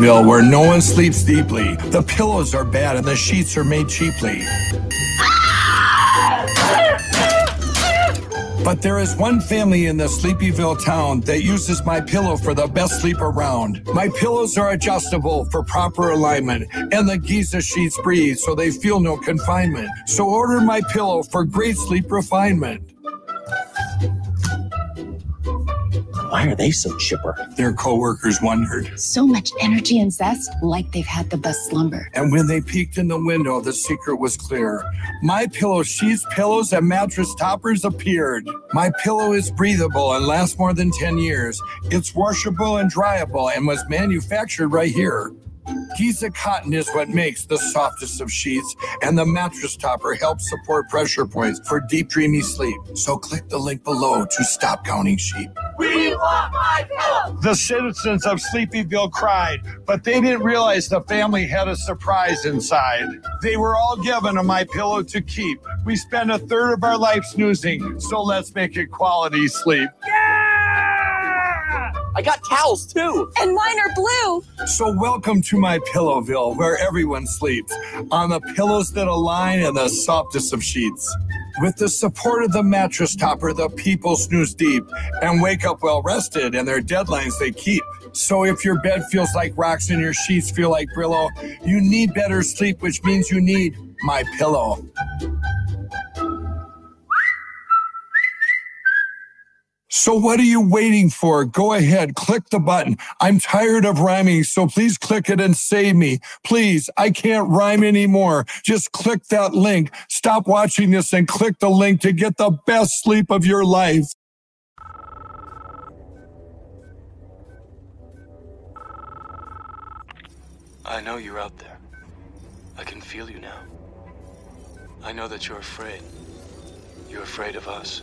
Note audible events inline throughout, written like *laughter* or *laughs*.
Where no one sleeps deeply. The pillows are bad and the sheets are made cheaply. But there is one family in the Sleepyville town that uses my pillow for the best sleep around. My pillows are adjustable for proper alignment, and the Giza sheets breathe so they feel no confinement. So order my pillow for great sleep refinement. Why are they so chipper? Their coworkers wondered. So much energy and zest, like they've had the best slumber. And when they peeked in the window, the secret was clear. My pillow sheets, pillows, and mattress toppers appeared. My pillow is breathable and lasts more than 10 years. It's washable and dryable and was manufactured right here. Giza cotton is what makes the softest of sheets, and the mattress topper helps support pressure points for deep, dreamy sleep. So click the link below to stop counting sheep. We want my pillow. The citizens of Sleepyville cried, but they didn't realize the family had a surprise inside. They were all given a My Pillow to keep. We spend a third of our life snoozing, so let's make it quality sleep. I got towels too. And mine are blue. So welcome to my Pillowville, where everyone sleeps on the pillows that align and the softest of sheets. With the support of the mattress topper, the people snooze deep and wake up well rested, and their deadlines they keep. So if your bed feels like rocks and your sheets feel like Brillo, you need better sleep, which means you need my pillow. So what are you waiting for? Go ahead, click the button. I'm tired of rhyming, so please click it and save me. Please, I can't rhyme anymore. Just click that link. Stop watching this and click the link to get the best sleep of your life. I know you're out there. I can feel you now. I know that you're afraid. You're afraid of us.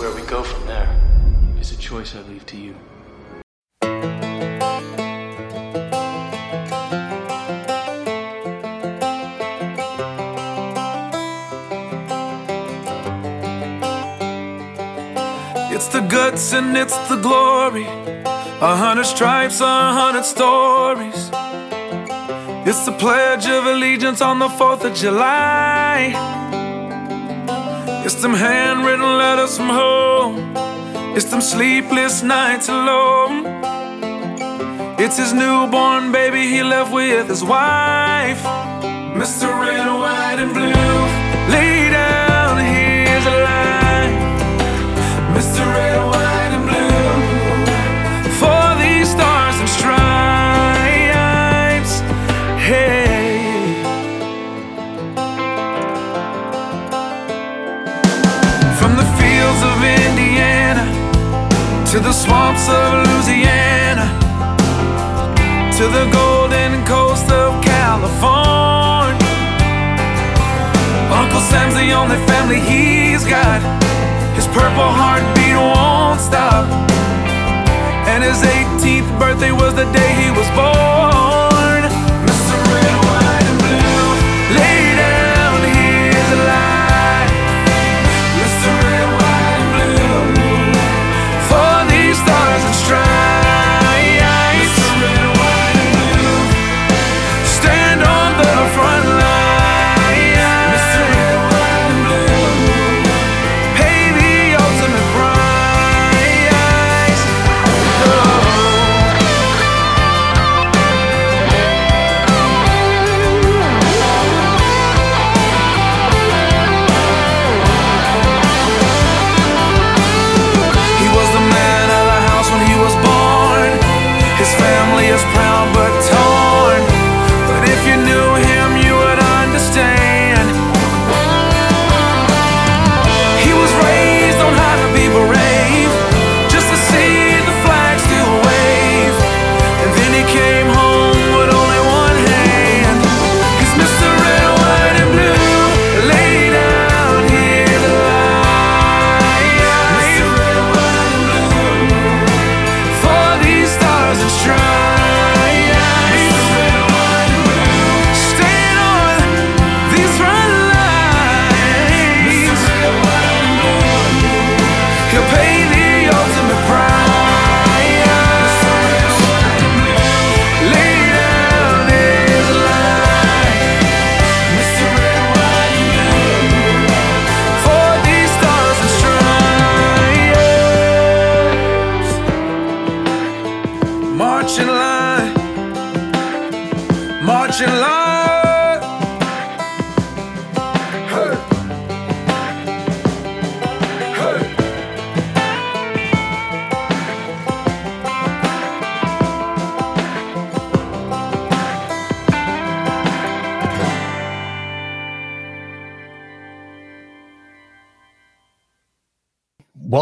Where we go from there is a choice I leave to you. It's the guts and it's the glory. A hundred stripes, a hundred stories. It's the Pledge of Allegiance on the 4th of July. It's them handwritten letters from home. It's them sleepless nights alone. It's his newborn baby he left with his wife. Mr. Red, White, and Blue. To the swamps of Louisiana to the golden coast of California. Uncle Sam's the only family he's got. His purple heartbeat won't stop. And his 18th birthday was the day he was born.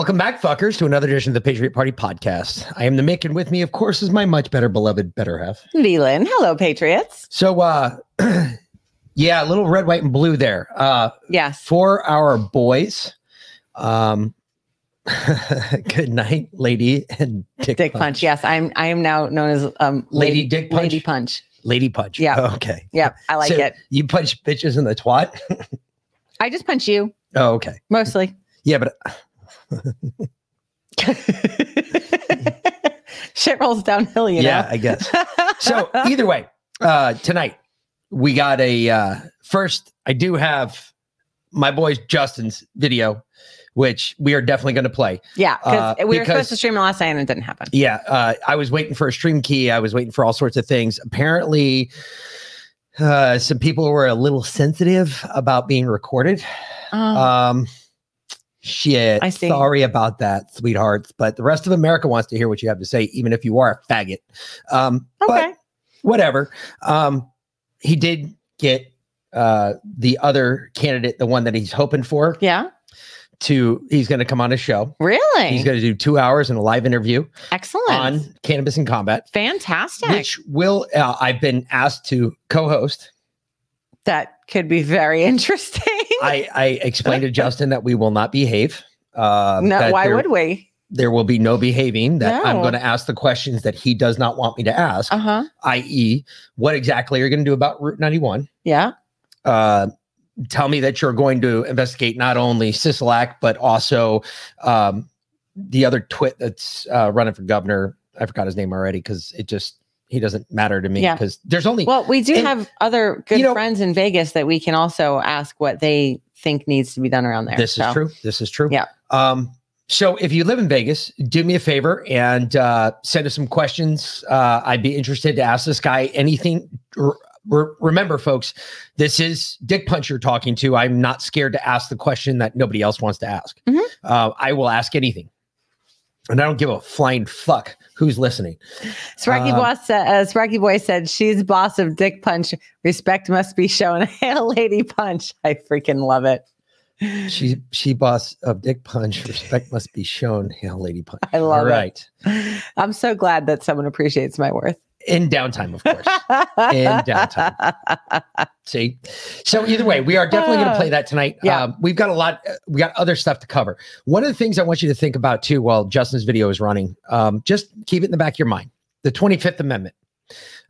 Welcome back, fuckers, to another edition of the Patriot Party podcast. I am the Mick, and with me, of course, is my much better beloved better half. Leland. Hello, Patriots. So, uh, *clears throat* yeah, a little red, white, and blue there. Uh, Yes. for our boys, um, *laughs* good night, lady, and Dick, Dick punch. Yes, I'm. I am now known as um, Lady Dick Punch? Lady punch. Lady punch. Yeah. Okay. Yep, I like So it. You punch bitches in the twat? *laughs* I just punch you oh, okay. mostly. Yeah, but *laughs* Shit rolls downhill, you yeah, know. I guess. so either way, uh, tonight we got a uh, first. I do have my boys Justin's video, which we are definitely going to play. yeah, Uh, because we were because- supposed to stream it last night and it didn't happen. Yeah, uh, I was waiting for a stream key. I was waiting for all sorts of things. Apparently, uh, some people were a little sensitive about being recorded. Oh, Um, shit. I see. Sorry about that, sweethearts. But the rest of America wants to hear what you have to say, even if you are a faggot. Um, okay. but whatever. Um, he did get uh the other candidate, the one that he's hoping for, yeah. to he's going to come on a show. Really? He's going to do two hours in a live interview Excellent. on cannabis and combat, Fantastic. which will uh, I've been asked to co-host. that could be very *laughs* interesting. *laughs* I, I explained to Justin that we will not behave. Uh, no, why there, would we? there will be no behaving? That I'm going to ask the questions that he does not want me to ask, Uh huh. i.e., what exactly are you going to do about Route 91? Yeah. uh, tell me that you're going to investigate not only Sisolak but also um, the other twit that's uh, running for governor. I forgot his name already because it just he doesn't matter to me Yeah. because there's only Well, we do And, have other good you know- friends in Vegas that we can also ask what they think needs to be done around there. this So, is true. This is true. Yeah. Um, so if you live in Vegas, do me a favor and uh, send us some questions. Uh, I'd be interested to ask this guy anything. R- r- remember, folks, this is Dick Punch you're talking to. I'm not scared to ask the question that nobody else wants to ask. Mhm. Uh, I will ask anything. And I don't give a flying fuck who's listening. Sparky Um, Boss, uh, Sparky Boy said, "She's boss of Dick Punch. Respect must be shown." Hail, *laughs* Lady Punch! I freaking love it. She she boss of Dick Punch. Respect must be shown. Hail, Lady Punch. *laughs* I love All it. right. I'm so glad that someone appreciates my worth. In downtime, of course. In downtime. *laughs* See, so either way, we are definitely going to play that tonight. Yeah. Um, we've got a lot. uh, We got other stuff to cover. One of the things I want you to think about too, while Justin's video is running, um, just keep it in the back of your mind. The Twenty Fifth Amendment.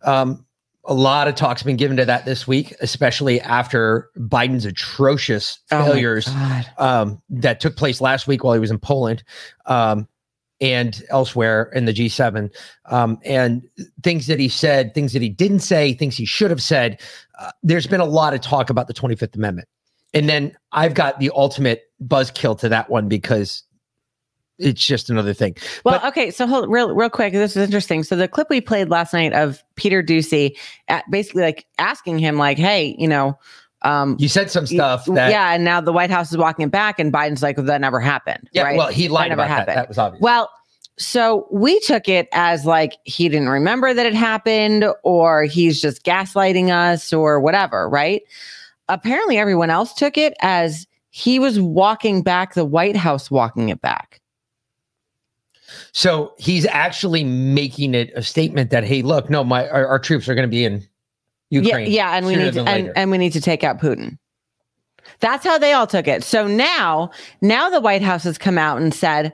Um, a lot of talk's been given to that this week, especially after Biden's atrocious Oh failures um, that took place last week while he was in Poland um, and elsewhere in the G7, um, and things that he said, things that he didn't say, things he should have said. Uh, there's been a lot of talk about the 25th Amendment. And then I've got the ultimate buzzkill to that one because it's just another thing. Well, But- okay, so hold real real quick. This is interesting. So the clip we played last night of Peter Doocy, at basically like asking him, like, "Hey, you know." Um, You said some stuff that, yeah, and now the White House is walking it back, and Biden's like, well, "That never happened." yeah, right? well, he lied never about that. happened. That was obvious. Well, so we took it as like he didn't remember that it happened, or he's just gaslighting us, or whatever, right? Apparently, everyone else took it as he was walking back the White House, walking it back. So he's actually making it a statement that, hey, look, no, my our, our troops are going to be in Ukraine. Yeah, yeah, and we need to and, and we need to take out Putin. That's how they all took it. So now, now the White House has come out and said,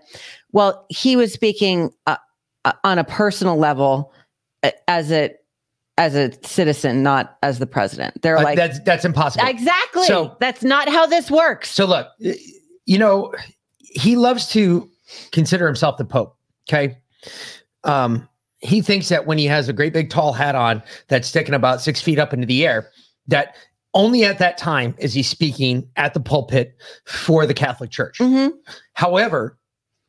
well, he was speaking uh, uh, on a personal level uh, as a as a citizen, not as the president. They're Uh, like, that's that's impossible. exactly. So- that's not how this works. So look, you know, he loves to consider himself the Pope. Okay. Um, he thinks that when he has a great big tall hat on that's sticking about six feet up into the air, that only at that time is he speaking at the pulpit for the Catholic Church. Mhm. However,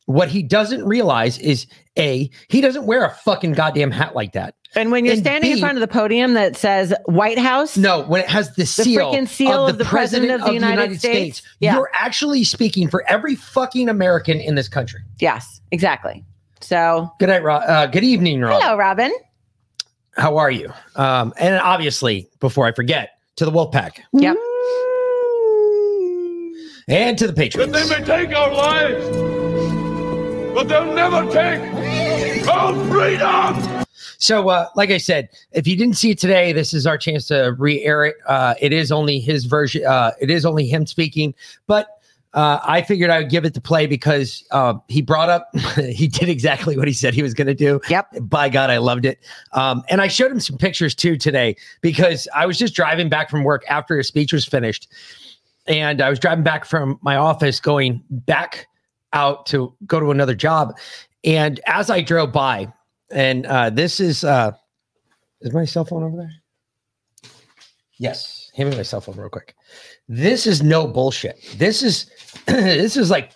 what he doesn't realize is a he doesn't wear a fucking goddamn hat like that. And when you're And standing in front of the podium that says White House, No, when it has the The seal, freaking seal of the President of the United States. Yeah. you're actually speaking for every fucking American in this country. yes, exactly. So, Good night, Rob. Uh, good evening, Rob. hello, Robin. How are you? Um, and obviously, before I forget, to the Wolfpack Yep. and to the Patriots. They may take our lives, but they'll never take our freedom. So, uh, like I said, if you didn't see it today, this is our chance to re-air it. Uh, it is only his version. Uh, it is only him speaking, but uh, I figured I would give it to play because uh, he brought up, *laughs* he did exactly what he said he was going to do. Yep. By God, I loved it. Um, and I showed him some pictures too today because I was just driving back from work after his speech was finished, and I was driving back from my office going back out to go to another job, and as I drove by, and uh, this is uh, is my cell phone over there? Yes, hand me my cell phone real quick. This is no bullshit. This is *clears throat* this is like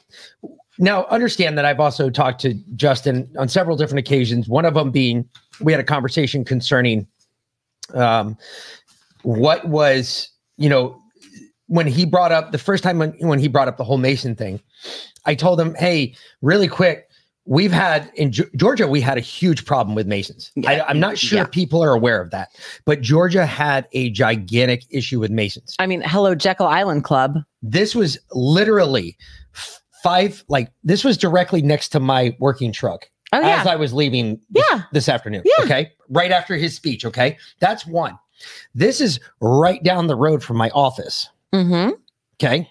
now understand that I've also talked to Justin on several different occasions. One of them being we had a conversation concerning um, what was you know when he brought up the first time when, when he brought up the whole Mason thing. I told him, hey, really quick. We've had in Ge- Georgia, we had a huge problem with Masons. I, I'm not sure Yeah. people are aware of that, but Georgia had a gigantic issue with Masons I mean, hello, Jekyll Island Club. this was literally five like this was directly next to my working truck Oh, yeah. as i was leaving this, Yeah. this afternoon Yeah. okay right after his speech okay that's one this is right down the road from my office mm-hmm. okay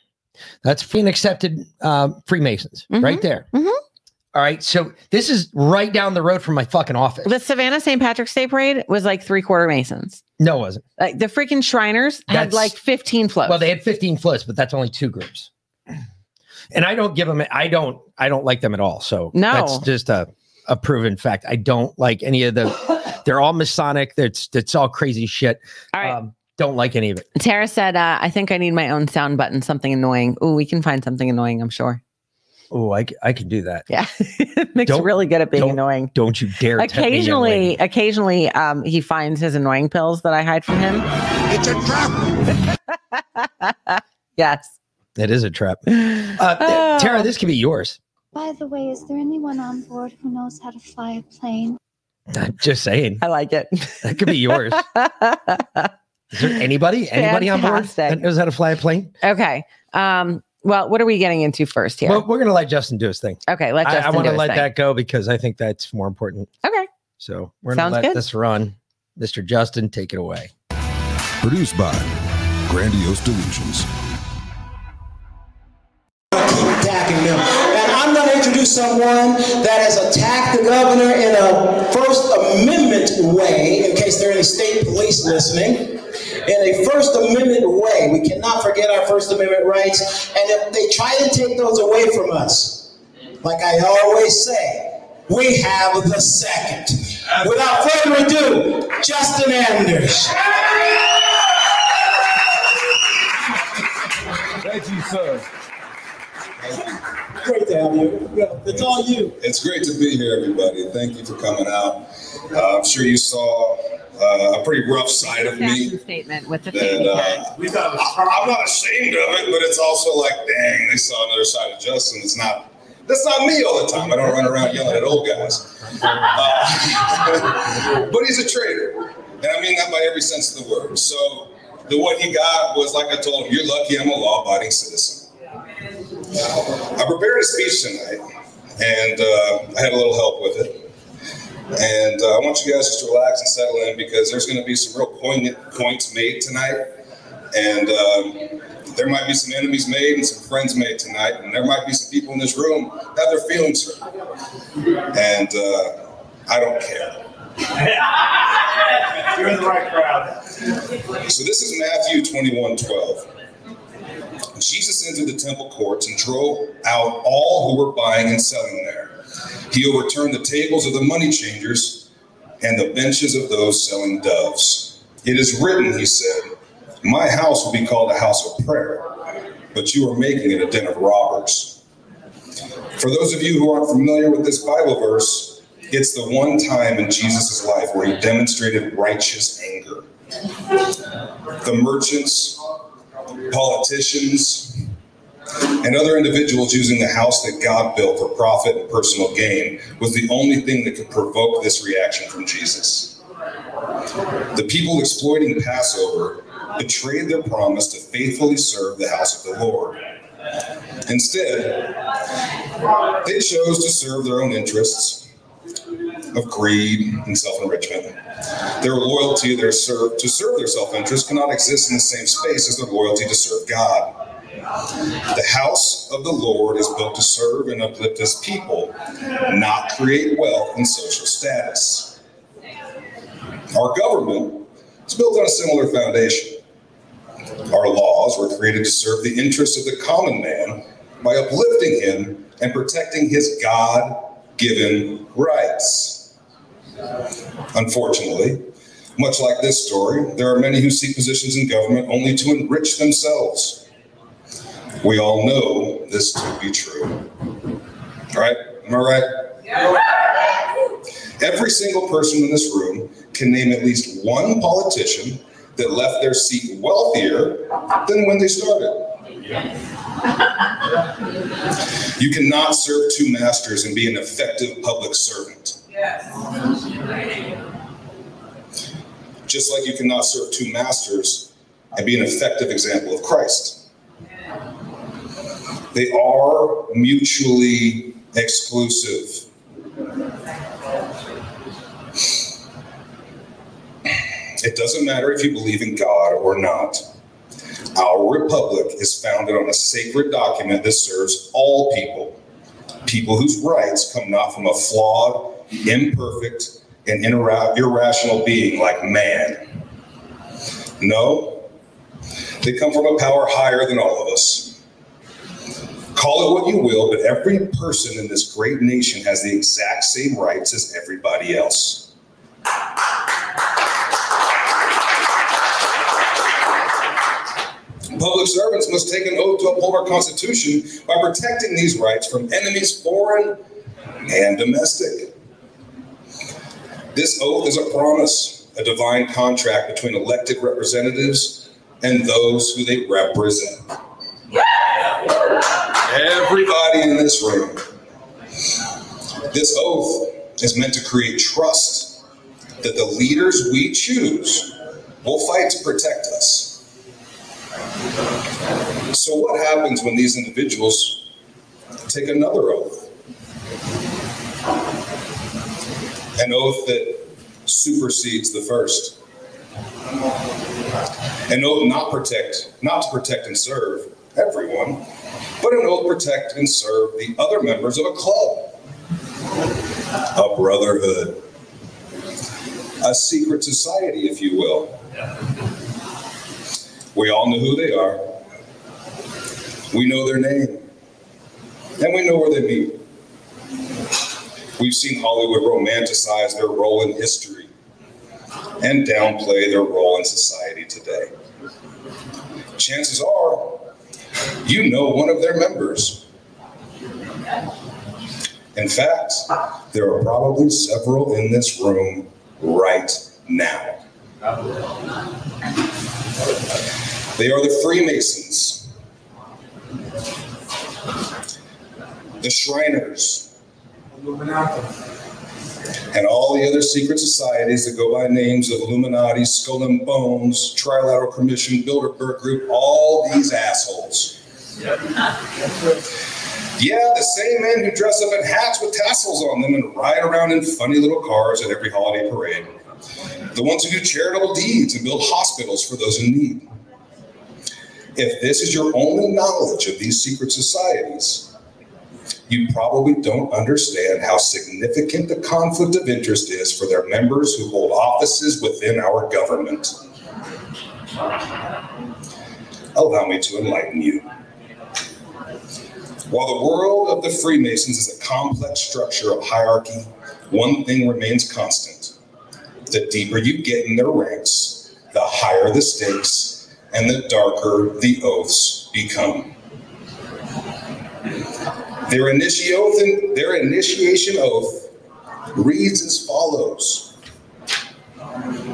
that's free and accepted um, freemasons Mhm. right there Mhm. All right so this is right down the road from my fucking office The Savannah St. Patrick's Day Parade was like three quarter Masons. no it wasn't Like the freaking Shriners had That's- like 15 floats. Well, they had 15 floats, but that's only two groups. And I don't give them I don't I don't like them at all. So No. that's just a, a proven fact. I don't like any of the *laughs* they're all Masonic. That's that's all crazy shit. All right. Um, don't like any of it. Tara said, uh, I think I need my own sound button, something annoying. Oh, we can find something annoying, I'm sure. Oh, I, I can do that. Yeah. *laughs* Mick's Don't- really good at being don't annoying. Don't you dare tempt me, Occasionally, occasionally, um, he finds his annoying pills that I hide from him. It's a trap. *laughs* Yes. It is a trap. *sighs* Uh, Oh. Tara, this could be yours. By the way, is there anyone on board who knows how to fly a plane? I'm just saying. I like it. That could be yours. *laughs* Is there anybody? Anybody on board that knows how to fly a plane? okay. Um, well, what are we getting into first here? Well, we're gonna let Justin do his thing. okay, let I, Justin I want to let thing. that go because I think that's more important. Okay. So we're gonna let good. this run. Mr. Justin, take it away. Produced by Grandiose Delusions. Introduce someone that has attacked the governor in a First Amendment way, in case there are any state police listening. In a First Amendment way. We cannot forget our First Amendment rights. And if they try to take those away from us, like I always say, we have the second. Without further ado, Justin Andersch. Thank you, sir. Great to have you. It's all you. It's great to be here, everybody. Thank you for coming out. Uh, I'm sure you saw uh, a pretty rough side of me. Fashion statement with the That fanny uh, pack. I, I'm not ashamed of it, but it's also like, dang, they saw another side of Justin. It's not. That's not me all the time. I don't run around yelling at old guys. Uh, *laughs* but he's a traitor, and I mean that by every sense of the word. So the what he got was like I told him, you're lucky I'm a law-abiding citizen. I prepared a speech tonight, and uh, I had a little help with it. And uh, I want you guys just to relax and settle in because there's going to be some real poignant points made tonight. And um, there might be some enemies made and some friends made tonight. And there might be some people in this room that have their feelings hurt. And uh, I don't care. *laughs* You're in the right crowd. So this is Matthew 21 12. Jesus entered the temple courts and drove out all who were buying and selling there. He overturned the tables of the money changers and the benches of those selling doves. It is written, he said, My house will be called a house of prayer, but you are making it a den of robbers. For those of you who aren't familiar with this Bible verse, it's the one time in Jesus' life where he demonstrated righteous anger. The merchants, politicians, and other individuals using the house that God built for profit and personal gain was the only thing that could provoke this reaction from Jesus. The people exploiting Passover betrayed their promise to faithfully serve the house of the Lord. Instead, they chose to serve their own interests of greed and self-enrichment. Their loyalty their serve, to serve their self-interest cannot exist in the same space as their loyalty to serve God. The house of the Lord is built to serve and uplift his people, not create wealth and social status. Our government is built on a similar foundation. Our laws were created to serve the interests of the common man by uplifting him and protecting his God given rights. Unfortunately, much like this story, there are many who seek positions in government only to enrich themselves. We all know this to be true. Right? Am I right? Every single person in this room can name at least one politician that left their seat wealthier than when they started. You cannot serve two masters and be an effective public servant. Just like you cannot serve two masters and be an effective example of Christ. They are mutually exclusive. It doesn't matter if you believe in God or not. Our republic is founded on a sacred document that serves all people, people whose rights come not from a flawed, imperfect, and irra- irrational being like man. No, they come from a power higher than all of us. Call it what you will, but every person in this great nation has the exact same rights as everybody else. Public servants must take an oath to uphold our Constitution by protecting these rights from enemies foreign and domestic. This oath is a promise, a divine contract between elected representatives and those who they represent. Everybody in this room. This oath is meant to create trust that the leaders we choose will fight to protect us. So, what happens when these individuals take another oath? An oath that supersedes the first. An oath not protect, not to protect and serve everyone, but an oath protect and serve the other members of a club, a brotherhood, a secret society, if you will. We all know who they are. We know their name. And we know where they meet. We've seen Hollywood romanticize their role in history and downplay their role in society today. Chances are, you know one of their members. In fact, there are probably several in this room right now. They are the Freemasons, the Shriners, and all the other secret societies that go by names of Illuminati, Skull and Bones, Trilateral Commission, Bilderberg Group, all these assholes. Yeah, the same men who dress up in hats with tassels on them and ride around in funny little cars at every holiday parade. The ones who do charitable deeds and build hospitals for those in need. If this is your only knowledge of these secret societies, you probably don't understand how significant the conflict of interest is for their members who hold offices within our government. Allow me to enlighten you. While the world of the Freemasons is a complex structure of hierarchy, one thing remains constant. The deeper you get in their ranks, the higher the stakes and the darker the oaths become. Their initiation, their initiation oath reads as follows.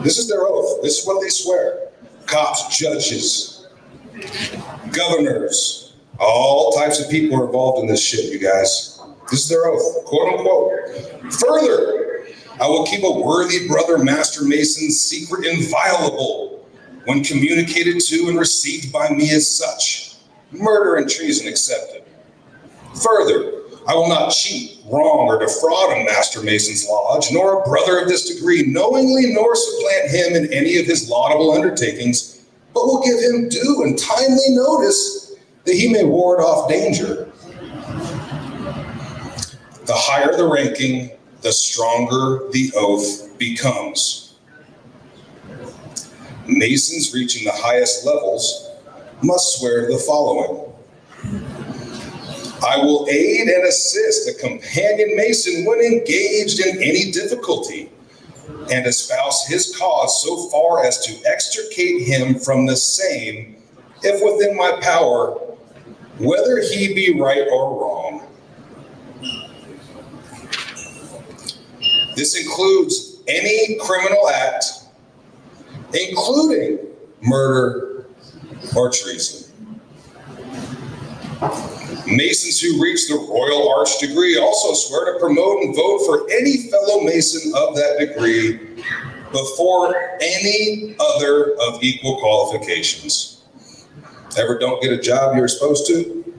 This is their oath. This is what they swear. Cops, judges, governors, all types of people are involved in this shit, you guys. This is their oath, quote unquote. Further, I will keep a worthy brother, Master Mason's secret inviolable when communicated to and received by me as such. Murder and treason accepted. Further, I will not cheat, wrong, or defraud a Master Mason's lodge, nor a brother of this degree, knowingly nor supplant him in any of his laudable undertakings, but will give him due and timely notice that he may ward off danger. The higher the ranking, the stronger the oath becomes. Masons reaching the highest levels must swear the following I will aid and assist a companion Mason when engaged in any difficulty and espouse his cause so far as to extricate him from the same, if within my power, whether he be right or wrong. This includes any criminal act, including murder or treason. Masons who reach the Royal Arch degree also swear to promote and vote for any fellow Mason of that degree before any other of equal qualifications. Ever don't get a job you're supposed to?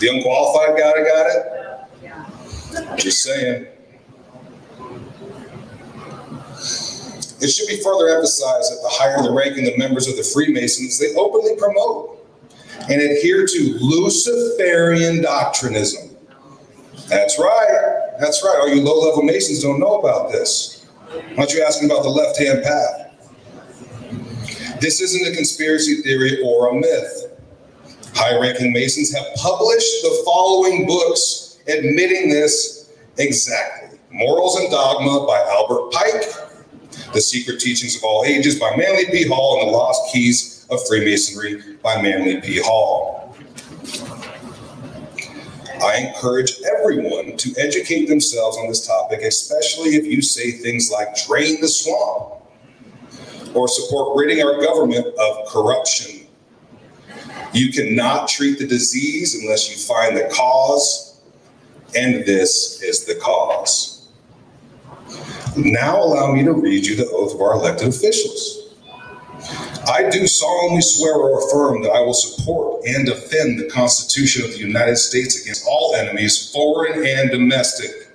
The unqualified guy got it? Just saying. It should be further emphasized that the higher the rank ranking the members of the Freemasons, they openly promote and adhere to Luciferian doctrinism. That's right. That's right. All you low level Masons don't know about this. Why don't you ask them about the left hand path? This isn't a conspiracy theory or a myth. High ranking Masons have published the following books admitting this exactly Morals and Dogma by Albert Pike, The Secret Teachings of All Ages by Manly P. Hall, and The Lost Keys of Freemasonry by Manly P. Hall. I encourage everyone to educate themselves on this topic, especially if you say things like drain the swamp or support ridding our government of corruption. You cannot treat the disease unless you find the cause, and this is the cause. Now, allow me to read you the oath of our elected officials. I do solemnly swear or affirm that I will support and defend the Constitution of the United States against all enemies, foreign and domestic,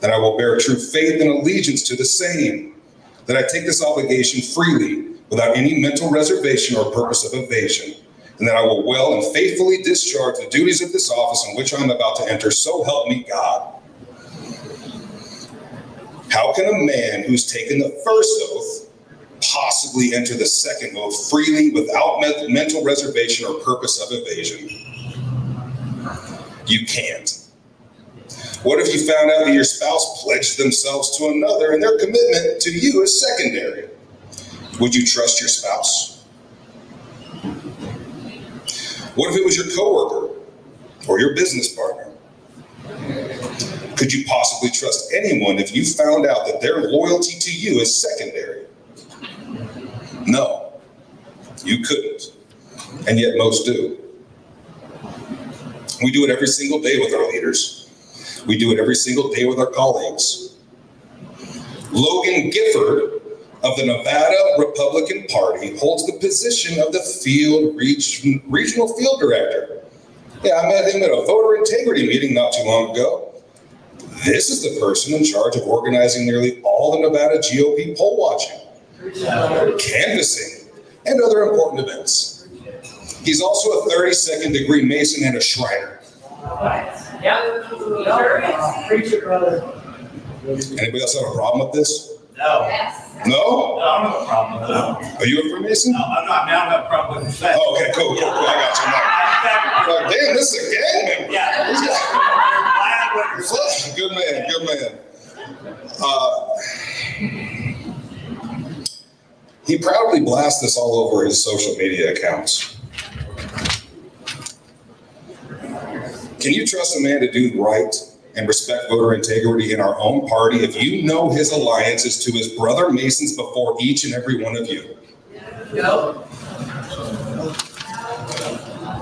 that I will bear true faith and allegiance to the same, that I take this obligation freely without any mental reservation or purpose of evasion, and that I will well and faithfully discharge the duties of this office in which I am about to enter, so help me God. How can a man who's taken the first oath possibly enter the second oath freely without me- mental reservation or purpose of evasion? You can't. What if you found out that your spouse pledged themselves to another and their commitment to you is secondary? Would you trust your spouse? What if it was your coworker or your business partner? Could you possibly trust anyone if you found out that their loyalty to you is secondary? No, you couldn't. And yet most do. We do it every single day with our leaders. We do it every single day with our colleagues. Logan Gifford of the Nevada Republican Party holds the position of the field region, regional field director. Yeah, I met him at a voter integrity meeting not too long ago. This is the person in charge of organizing nearly all the Nevada GOP poll watching, canvassing, and other important events. He's also a 32nd degree Mason and a Shriner. Anybody else have a problem with this? No. No? I don't have a problem with that. Are you a Freemason? No, I'm not, Now I have a problem with that. Oh, okay, cool, cool, cool. I got you. Like, damn, this is a gang member. Yeah. This guy- Good man, good man. Uh, he proudly blasts this all over his social media accounts. Can you trust a man to do right and respect voter integrity in our own party if you know his alliances to his brother Masons before each and every one of you? No.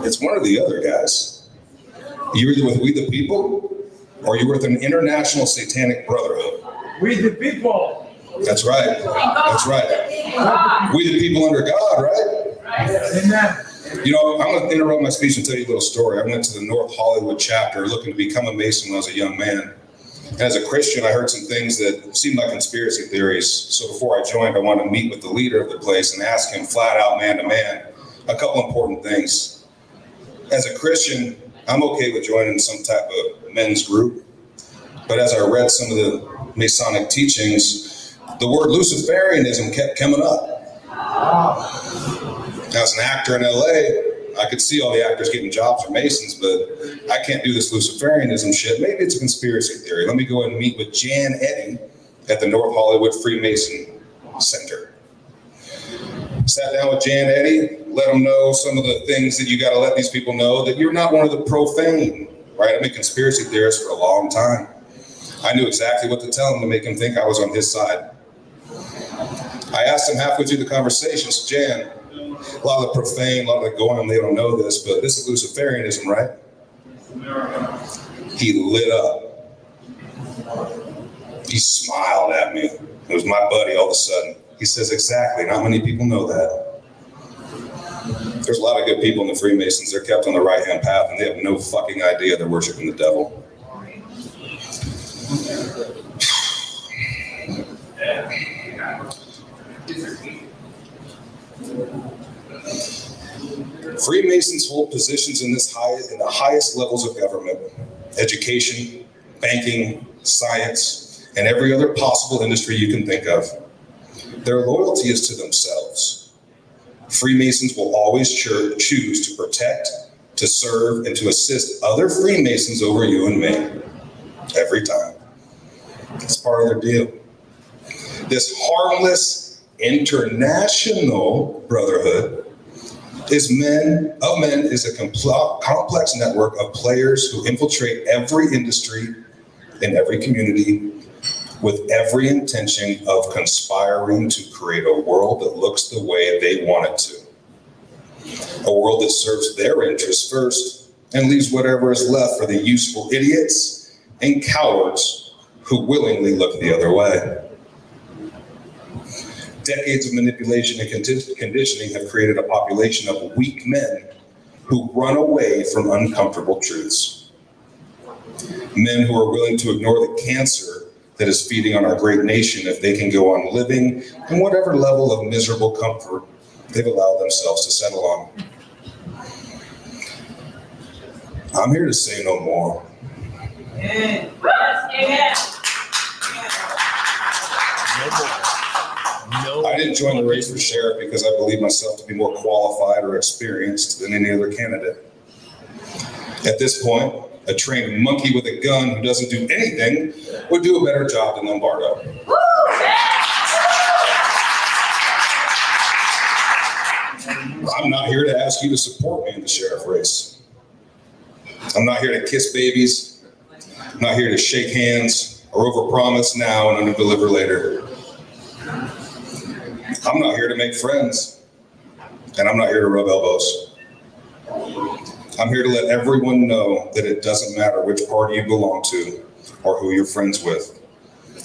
It's one or the other, guys. You're either with We the People or you're with an international satanic brotherhood. We the people. That's right. That's right. We the people under God, right? Amen. You know, I'm going to interrupt my speech and tell you a little story. I went to the North Hollywood chapter looking to become a Mason when I was a young man. And as a Christian, I heard some things that seemed like conspiracy theories. So before I joined, I wanted to meet with the leader of the place and ask him flat out, man to man, a couple important things. As a Christian, I'm okay with joining some type of men's group. But as I read some of the Masonic teachings, the word Luciferianism kept coming up. As an actor in LA, I could see all the actors getting jobs for Masons, but I can't do this Luciferianism shit. Maybe it's a conspiracy theory. Let me go and meet with Jan Eddy at the North Hollywood Freemason Center. Sat down with Jan Eddy, let him know some of the things that you got to let these people know that you're not one of the profane, right? I'm a conspiracy theorist for a long time. I knew exactly what to tell him to make him think I was on his side. I asked him halfway through the conversation, so Jan, a lot of the profane, a lot of the going, on, they don't know this, but this is Luciferianism, right? He lit up. He smiled at me. It was my buddy all of a sudden. He says, Exactly. Not many people know that. There's a lot of good people in the Freemasons. They're kept on the right hand path and they have no fucking idea they're worshiping the devil. Freemasons hold positions in this high in the highest levels of government, education, banking, science, and every other possible industry you can think of. Their loyalty is to themselves. Freemasons will always choose to protect, to serve, and to assist other Freemasons over you and me. Every time. It's part of their deal. This harmless international brotherhood is men of men is a compl- complex network of players who infiltrate every industry in every community with every intention of conspiring to create a world that looks the way they want it to. A world that serves their interests first and leaves whatever is left for the useful idiots and cowards who willingly look the other way. Decades of manipulation and conditioning have created a population of weak men who run away from uncomfortable truths. Men who are willing to ignore the cancer that is feeding on our great nation if they can go on living in whatever level of miserable comfort they've allowed themselves to settle on. I'm here to say no more. I didn't join the race for sheriff because I believe myself to be more qualified or experienced than any other candidate. At this point, a trained monkey with a gun who doesn't do anything would do a better job than Lombardo. I'm not here to ask you to support me in the sheriff race. I'm not here to kiss babies. I'm not here to shake hands or overpromise now and underdeliver later. I'm not here to make friends, and I'm not here to rub elbows. I'm here to let everyone know that it doesn't matter which party you belong to or who you're friends with.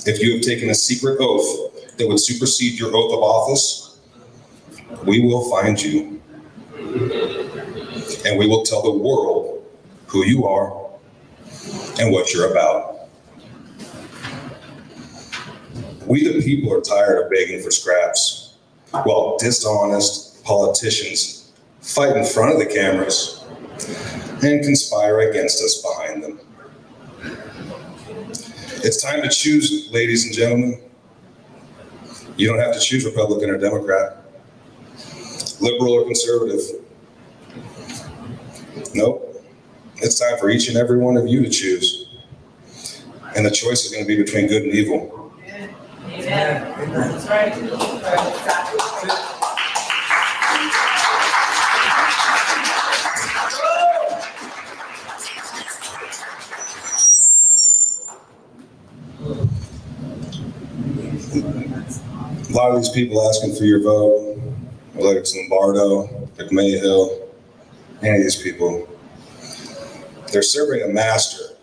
If you have taken a secret oath that would supersede your oath of office, we will find you. And we will tell the world who you are and what you're about. We, the people, are tired of begging for scraps while dishonest politicians fight in front of the cameras and conspire against us behind them. It's time to choose, ladies and gentlemen. You don't have to choose Republican or Democrat, liberal or conservative. Nope. It's time for each and every one of you to choose. And the choice is going to be between good and evil. A lot of these people asking for your vote, whether it's Lombardo, like any of these people, they're serving a master,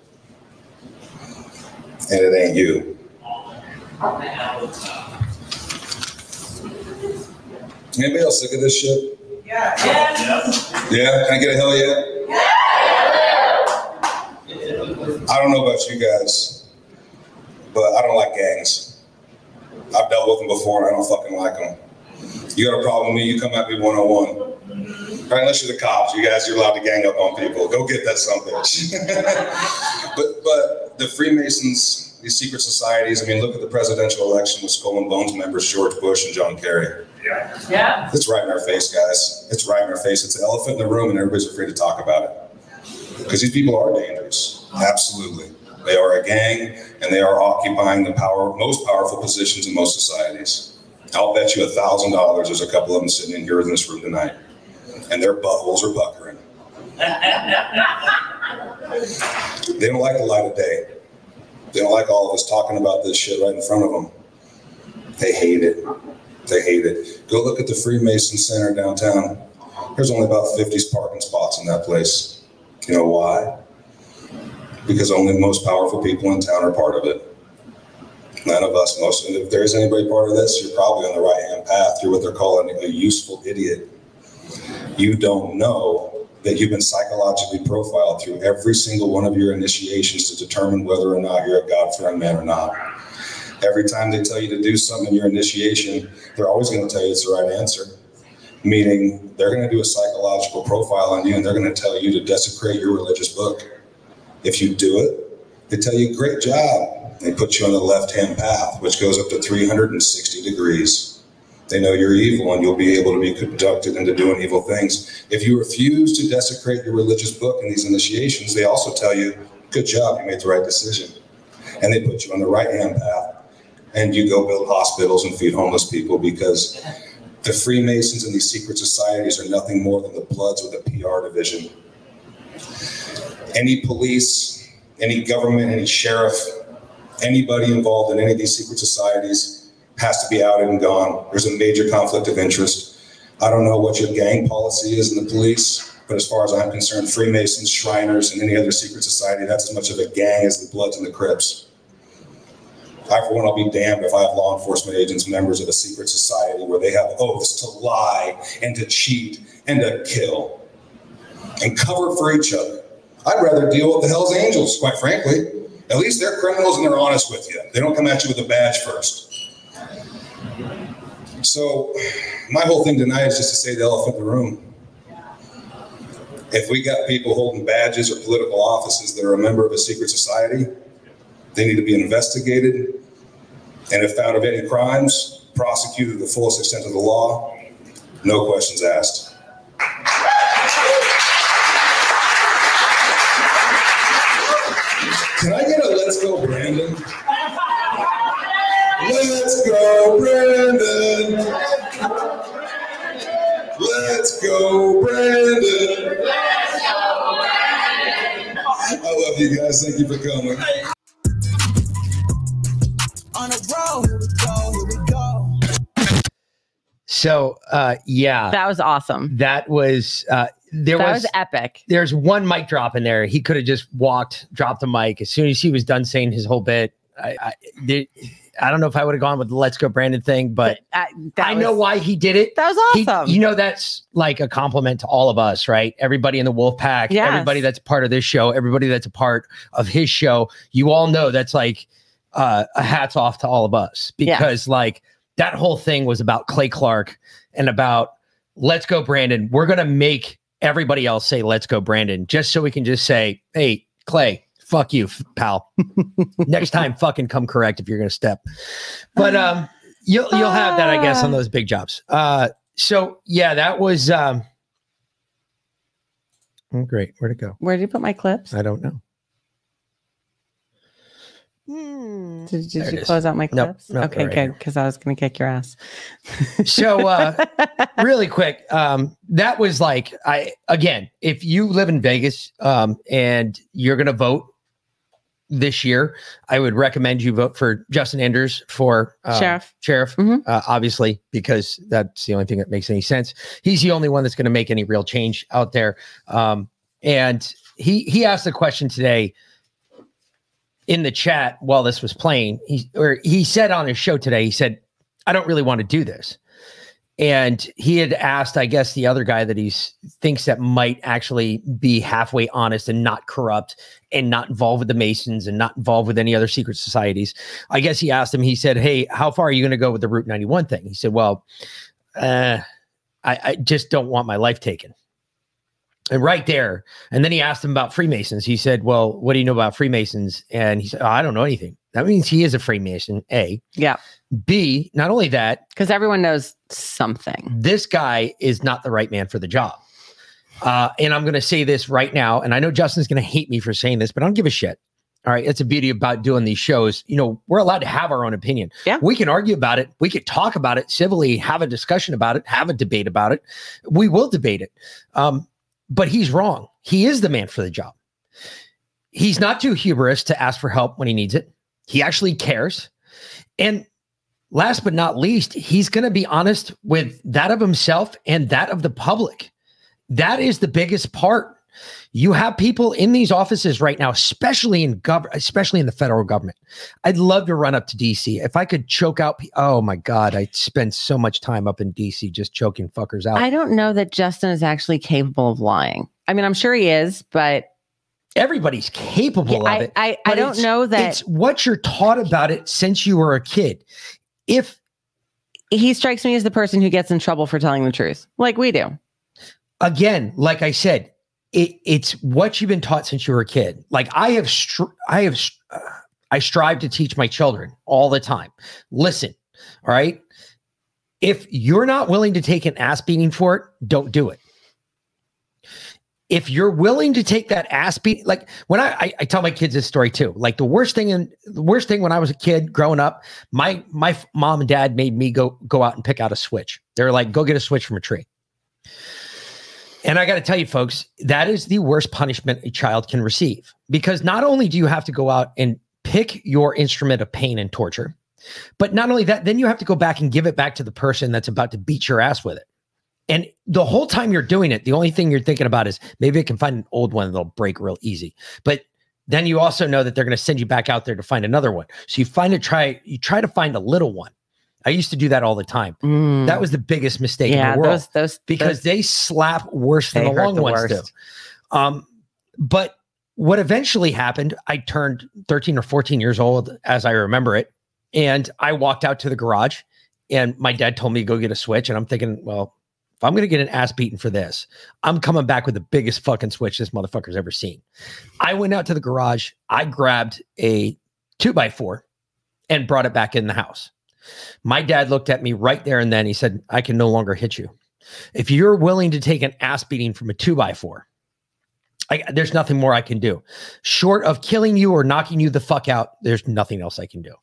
and it ain't you. Anybody else sick of this shit? Yeah. Yeah? Can I get a hell yeah? I don't know about you guys, but I don't like gangs. I've dealt with them before and I don't fucking like them. You got a problem with me, you come at me one on one. Right, unless you're the cops, you guys, you're allowed to gang up on people. Go get that some bitch. *laughs* but but the Freemasons, these secret societies, I mean, look at the presidential election with Skull and Bones members George Bush and John Kerry. Yeah. Yeah. It's right in our face, guys. It's right in our face. It's an elephant in the room, and everybody's afraid to talk about it. Because these people are dangerous. Absolutely. They are a gang, and they are occupying the power, most powerful positions in most societies. I'll bet you a thousand dollars there's a couple of them sitting in here in this room tonight, and their buttholes are puckering. *laughs* They don't like the light of day. They don't like all of us talking about this shit right in front of them. They hate it. They hate it. Go look at the Freemason Center downtown. There's only about 50 parking spots in that place. You know why? Because only the most powerful people in town are part of it. None of us, most, if there is anybody part of this, you're probably on the right hand path. You're what they're calling a useful idiot. You don't know that you've been psychologically profiled through every single one of your initiations to determine whether or not you're a God fearing man or not. Every time they tell you to do something in your initiation, they're always going to tell you it's the right answer. Meaning, they're going to do a psychological profile on you and they're going to tell you to desecrate your religious book. If you do it, they tell you, great job. They put you on the left hand path, which goes up to 360 degrees. They know you're evil and you'll be able to be conducted into doing evil things. If you refuse to desecrate your religious book in these initiations, they also tell you, good job, you made the right decision. And they put you on the right hand path and you go build hospitals and feed homeless people because the Freemasons and these secret societies are nothing more than the Bloods with a PR division. Any police, any government, any sheriff, anybody involved in any of these secret societies has to be outed and gone. There's a major conflict of interest. I don't know what your gang policy is in the police, but as far as I'm concerned, Freemasons, Shriners, and any other secret society, that's as much of a gang as the Bloods and the Crips. I, for one, I'll be damned if I have law enforcement agents, members of a secret society, where they have oaths to lie and to cheat and to kill and cover for each other. I'd rather deal with the Hells Angels, quite frankly. At least they're criminals and they're honest with you. They don't come at you with a badge first. So, my whole thing tonight is just to say the elephant in the room. If we got people holding badges or political offices that are a member of a secret society, they need to be investigated, and if found of any crimes, prosecuted to the fullest extent of the law, no questions asked. Let's go, Brandon. I love you guys. Thank you for coming. On a roll, here we go, here we go. So, uh, yeah, That was awesome. that was uh, there that was, was epic. there's one mic drop in there. He could have just walked, dropped the mic as soon as he was done saying his whole bit. I, I, there, I don't know if I would have gone with the "Let's Go Brandon" thing, but that I know why he did it. That was He- awesome. you know, that's like a compliment to all of us, right? Everybody in the Wolf Pack, Yes. everybody that's part of this show, everybody that's a part of his show. You all know that's like uh, a hats off to all of us because, like, that whole thing was about Clay Clark and about let's go, Brandon. We're gonna make everybody else say let's go, Brandon, just so we can just say, hey, Clay, fuck you, pal. *laughs* Next time, fucking come correct if you're gonna step. But um, you'll you'll have that, I guess, on those big jobs. Uh, so yeah, that was um. oh, great, where'd it go? Where did you put my clips? I don't know. Did, did There it you is. close out my clips? nope, okay, right good. Because I was going to kick your ass. so uh *laughs* really quick um that was like i again if you live in vegas um and you're gonna vote this year, I would recommend you vote for Justin Andersch for uh, Sheriff. Sheriff, uh, obviously, because that's the only thing that makes any sense. He's the only one that's going to make any real change out there. Um, and he he asked a question today in the chat while this was playing. He or he said on his show today, he said, "I don't really want to do this." And he had asked, I guess, the other guy that he thinks that might actually be halfway honest and not corrupt and not involved with the Masons and not involved with any other secret societies. I guess he asked him, he said, Hey, how far are you going to go with the Route 91 thing? He said, Well, uh, I, I just don't want my life taken. And right there. And then he asked him about Freemasons. He said, Well, what do you know about Freemasons? And he said, oh, I don't know anything. That means he is a Freemason, A. Yeah. B, not only that, because everyone knows something. This guy is not the right man for the job. Uh, and I'm going to say this right now. And I know Justin's going to hate me for saying this, but I don't give a shit. All right. It's the beauty about doing these shows. You know, we're allowed to have our own opinion. Yeah. We can argue about it. We could talk about it civilly, have a discussion about it, have a debate about it. We will debate it. Um, but he's wrong. He is the man for the job. He's not too hubris to ask for help when he needs it. He actually cares. And last but not least, he's going to be honest with that of himself and that of the public. That is the biggest part. You have people in these offices right now, especially in gov, especially in the federal government. I'd love to run up to DC if I could choke out. pe- Oh my God, I spend so much time up in DC just choking fuckers out. I don't know that Justin is actually capable of lying. I mean, I'm sure he is, but everybody's capable Yeah, of I- it. I- I but don't know that- it's what you're taught about it since you were a kid. If he strikes me as the person who gets in trouble for telling the truth, like we do. again, like I said, it, it's what you've been taught since you were a kid. Like I have, str- I have, uh, I strive to teach my children all the time. Listen, all right. If you're not willing to take an ass beating for it, don't do it. If you're willing to take that ass beat, like when I, I, I tell my kids this story too. Like the worst thing in the worst thing when I was a kid growing up, my my mom and dad made me go go out and pick out a switch. They're like, go get a switch from a tree. And I got to tell you, folks, that is the worst punishment a child can receive because not only do you have to go out and pick your instrument of pain and torture, but not only that, then you have to go back and give it back to the person that's about to beat your ass with it. And the whole time you're doing it, the only thing you're thinking about is maybe I can find an old one that'll break real easy. But then you also know that they're going to send you back out there to find another one. So you find a try, you try to find a little one. I used to do that all the time. That was the biggest mistake in Mm. The world those those because those- they slap worse than the long the ones worst. do. Um, but what eventually happened, I turned 13 or 14 years old as I remember it. And I walked out to the garage and my dad told me to go get a switch. And I'm thinking, well, if I'm going to get an ass beaten for this, I'm coming back with the biggest fucking switch this motherfucker's ever seen. I went out to the garage, I grabbed a two by four and brought it back in the house. My dad looked at me right there and then he said, I can no longer hit you. If you're willing to take an ass beating from a two by four, I, there's nothing more I can do. Short of killing you or knocking you the fuck out, there's nothing else I can do.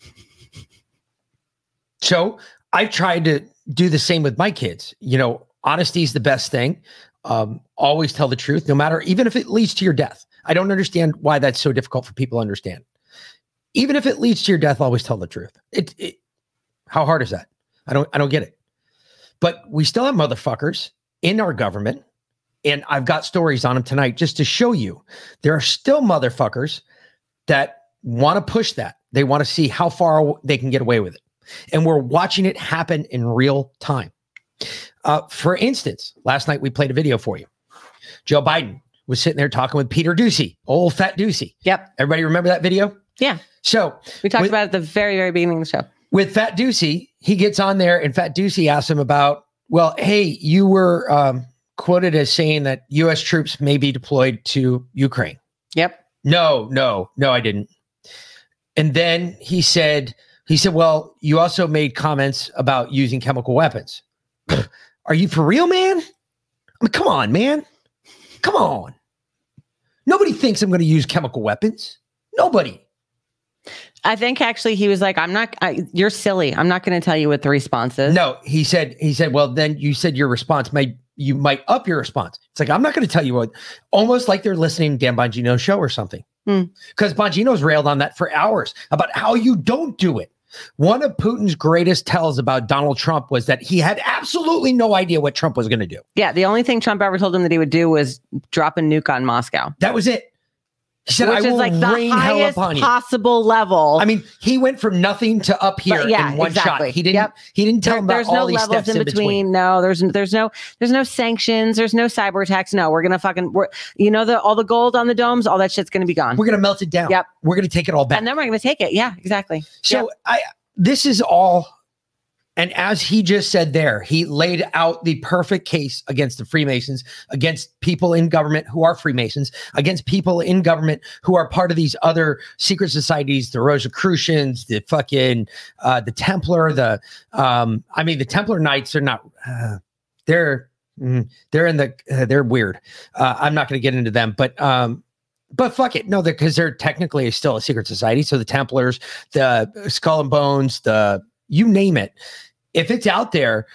So I've tried to do the same with my kids. You know, honesty is the best thing. Um, always tell the truth, no matter, even if it leads to your death. I don't understand why that's so difficult for people to understand. Even if it leads to your death, always tell the truth. It, it how hard is that? I don't I don't get it. But we still have motherfuckers in our government, and I've got stories on them tonight just to show you there are still motherfuckers that want to push that. They want to see how far they can get away with it. And we're watching it happen in real time. Uh, for instance, last night we played a video for you. Joe Biden was sitting there talking with Peter Doocy, old fat Doocy. Yep. Everybody remember that video? Yeah. So we talked with- about it at the very, very beginning of the show. With Fat Doocy, he gets on there and Fat Doocy asks him about, well, hey, you were um, quoted as saying that U.S. troops may be deployed to Ukraine. Yep. No, no, no, I didn't. And then he said, he said, well, you also made comments about using chemical weapons. *sniffs* Are you for real, man? I mean, come on, man. Come on. Nobody thinks I'm going to use chemical weapons. Nobody. I think actually he was like, I'm not, I, you're silly. I'm not going to tell you what the response is. No, he said, he said, well, then you said your response might, you might up your response. It's like, I'm not going to tell you what, almost like they're listening to Dan Bongino's show or something. Hmm. Because Bongino's railed on that for hours about how you don't do it. One of Putin's greatest tells about Donald Trump was that he had absolutely no idea what Trump was going to do. Yeah, the only thing Trump ever told him that he would do was drop a nuke on Moscow. That was it. He said, Which "I is will like the rain hell highest upon you." possible level. I mean, he went from nothing to up here But yeah, in one exactly. shot. He didn't. Yep. He didn't tell There- him about there's all no these levels steps in between. No, there's there's no there's no sanctions. There's no cyber attacks. No, we're gonna fucking we're, you know the all the gold on the domes, all that shit's gonna be gone. We're gonna melt it down. Yep. We're gonna take it all back. and then we're gonna take it. Yeah, exactly. So. I this is all and as he just said there, he laid out the perfect case against the Freemasons, against people in government who are Freemasons, against people in government who are part of these other secret societies, the Rosicrucians, the fucking uh the Templar, the um I mean the Templar Knights are not uh, they're mm, they're in the uh, they're weird. Uh, I'm not going to get into them, but um but fuck it. No, because they're technically still a secret society. So the Templars, the Skull and Bones, the you name it. If it's out there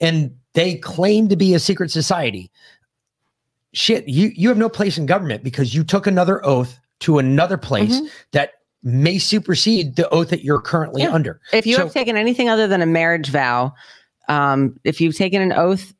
and they claim to be a secret society, shit, you you have no place in government because you took another oath to another place Mhm. that may supersede the oath that you're currently Yeah. under. If you So- have taken anything other than a marriage vow, um, if you've taken an oath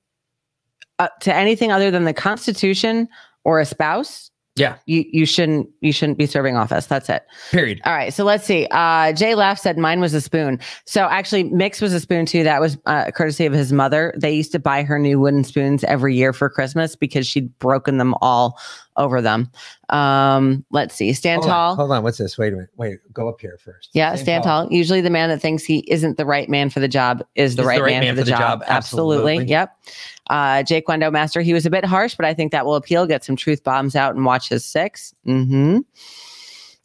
uh, to anything other than the Constitution or a spouse, yeah, you you shouldn't you shouldn't be serving office. That's it. period. All right, so let's see. Uh, Jay Laugh said mine was a spoon. So actually, Mix was a spoon too. That was uh, courtesy of his mother. They used to buy her new wooden spoons every year for Christmas because she'd broken them all over them. Um, let's see. Stand Hold tall. on, hold on. What's this? Wait a minute. Wait, go up here first. Yeah, stand, tall. Usually, the man that thinks he isn't the right man for the job is the, right, man, for the, job. Absolutely. Absolutely. Yep. Uh, Jake Wendo Master, he was a bit harsh, but I think that will appeal. Get some truth bombs out and watch his 6 Mm-hmm.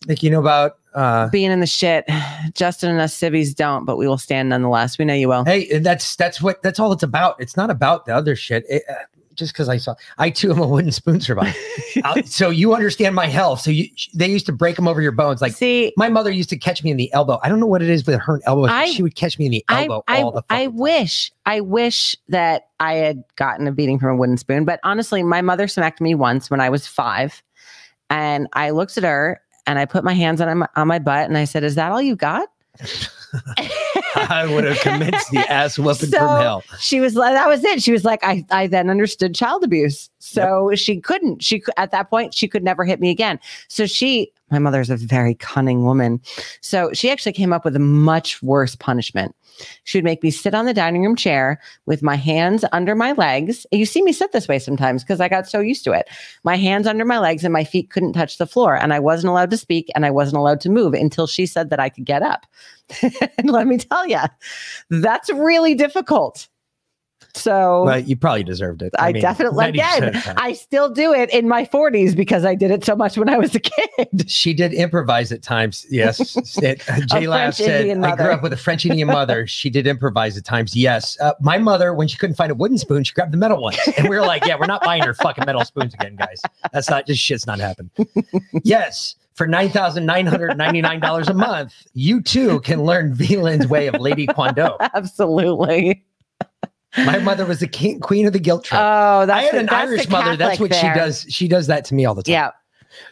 Think you know about uh Being in the shit. Justin and us civvies don't, but we will stand nonetheless. We know you will. Hey, that's that's what that's all it's about. It's not about the other shit. It, uh, just because I saw, I too am a wooden spoon survivor. *laughs* Uh, so you understand my health. So you, they used to break them over your bones. Like See, my mother used to catch me in the elbow. I don't know what it is with her elbow. I- she would catch me in the elbow I, all the I fucking wish, I wish that I had gotten a beating from a wooden spoon. But honestly, my mother smacked me once when I was five, and I looked at her and I put my hands on my on my butt and I said, "Is that all you got?" *laughs* *laughs* I would have commenced the *laughs* ass whooping So from hell. she was like, "That was it." She was like, "I I then understood child abuse." So she couldn't. She at that point she could never hit me again. So she, my mother's a very cunning woman. So she actually came up with a much worse punishment. She would make me sit on the dining room chair with my hands under my legs. You see me sit this way sometimes because I got so used to it. My hands under my legs and my feet couldn't touch the floor. And I wasn't allowed to speak and I wasn't allowed to move until she said that I could get up. *laughs* and let me tell you, that's really difficult. So But you probably deserved it. I, mean, definitely 90% again, of the time. I still do it in my 40s because I did it so much when I was a kid. *laughs* She did improvise at times. Yes. *laughs* It- uh, Jay French said, Indian I grew up with a French Indian *laughs* mother. She did improvise at times. Yes. Uh, my mother, when she couldn't find a wooden spoon, she grabbed the metal one. And we were like, yeah, we're not buying her fucking metal spoons again, guys. That's not, just shit's not happening. yes. For $9,999 a month, you too can learn VLAN's way of Lady Kwando. Absolutely. My mother was the king, queen of the guilt trip. Oh, that's I had the- an Irish mother. That's what there. she does. She does that to me all the time. Yeah.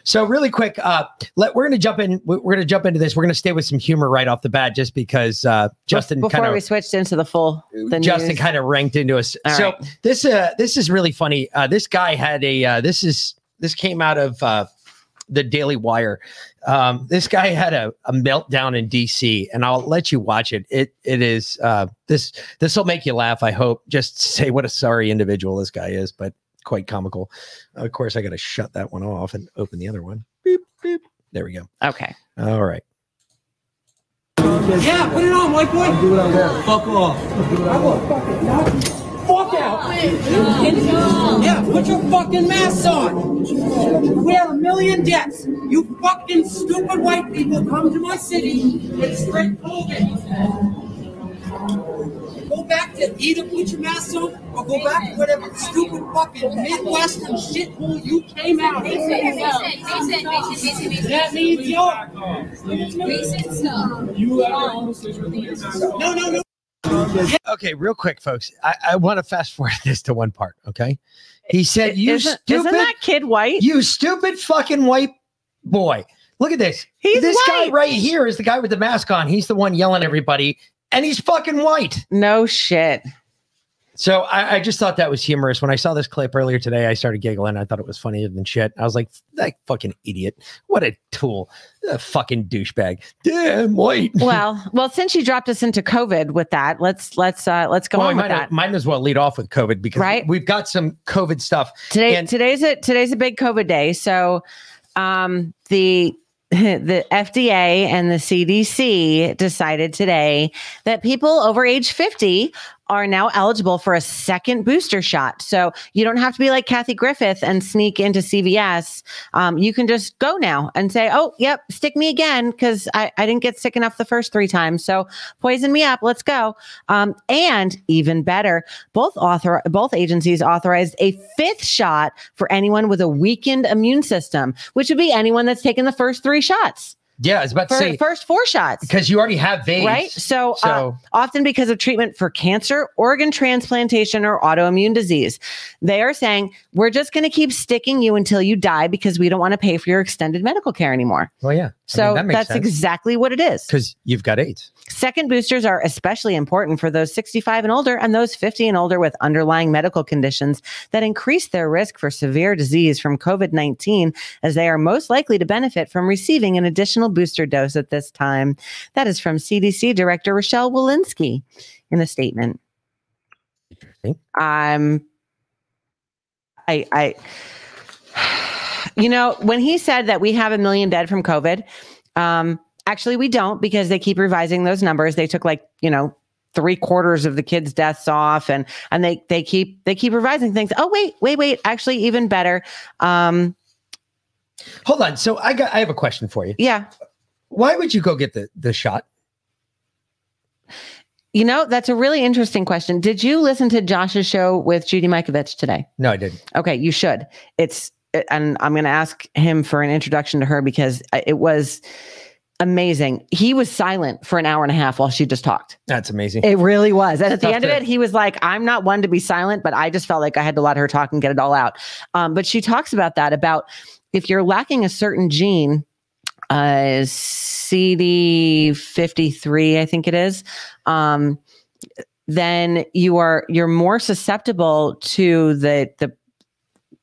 So really quick, uh, let we're gonna jump in. We're gonna jump into this. We're gonna stay with some humor right off the bat, just because uh, Justin Before kind we switched into the full the Justin kind of ranked into us. All so right. this uh this is really funny. Uh, this guy had a uh, this is this came out of uh, the Daily Wire. Um, this guy had a, a meltdown in DC, and I'll let you watch it. It it is uh, this this will make you laugh. I hope. Just to *laughs* say what a sorry individual this guy is, but quite comical. Of course, I got to shut that one off and open the other one. Beep beep. There we go. Okay. All right. Yeah, put it on, white boy. I'll do it on there. Fuck off. I will fucking knock you. Fuck out. Yeah, put your fucking mask on. We have a million deaths. You fucking stupid white people come to my city and spread COVID. Go back to either put your mask on or go back to whatever stupid fucking Midwestern shithole you came out of. That means you're. You No, no, no. Okay, real quick, folks. I, I want to fast forward *laughs* this to one part. Okay. He said, "You Isn't- stupid, isn't that kid white? You stupid fucking white boy, look at this. He's this white. guy right here is the guy with the mask on. He's the one yelling at everybody, and he's fucking white. No shit. So I, I just thought that was humorous. When I saw this clip earlier today, I started giggling. I thought it was funnier than shit. I was like, that fucking idiot. What a tool. A fucking douchebag. Damn white. *laughs* Well, well, since you dropped us into COVID with that, let's let's uh let's go Well, on we with might, that. might as well lead off with COVID because Right. we've got some COVID stuff. Today And- today's a today's a big COVID day. So um the *laughs* the FDA and the CDC decided today that people over age 50 are now eligible for a second booster shot. So you don't have to be like Kathy Griffin and sneak into CVS. Um, you can just go now and say, oh, yep, stick me again because I, I didn't get sick enough the first three times. So poison me up. Let's go. Um, and even better, both author both agencies authorized a fifth shot for anyone with a weakened immune system, which would be anyone that's taken the first three shots. Yeah, I was about to For say first four shots. because you already have AIDS. Right. So, So- uh, often because of treatment for cancer, organ transplantation, or autoimmune disease, they are saying we're just going to keep sticking you until you die because we don't want to pay for your extended medical care anymore. Well, yeah. So that's exactly what it is. because you've got AIDS. Second boosters are especially important for those 65 and older and those 50 and older with underlying medical conditions that increase their risk for severe disease from COVID 19, as they are most likely to benefit from receiving an additional booster dose at this time. That is from CDC Director Rochelle Walensky in a statement. Um, I, I, you know, when he said that we have a million dead from COVID, um, actually we don't because they keep revising those numbers. They took like, you know, three quarters of the kids' deaths off and and they they keep they keep revising things. Oh, wait, wait, wait. Actually, even better. Um, Hold on. So I got I have a question for you. yeah. Why would you go get the the shot? You know, that's a really interesting question. Did you listen to Josh's show with Judy Mikovits today? No, I didn't. Okay, you should. It's and I'm going to ask him for an introduction to her because it was amazing. He was silent for an hour and a half while she just talked. That's amazing. It really was. And at the end of it, he was like, I'm not one to be silent, but I just felt like I had to let her talk and get it all out. Um, but she talks about that about if you're lacking a certain gene, uh, CD53, I think it is, um, then you are you're more susceptible to the the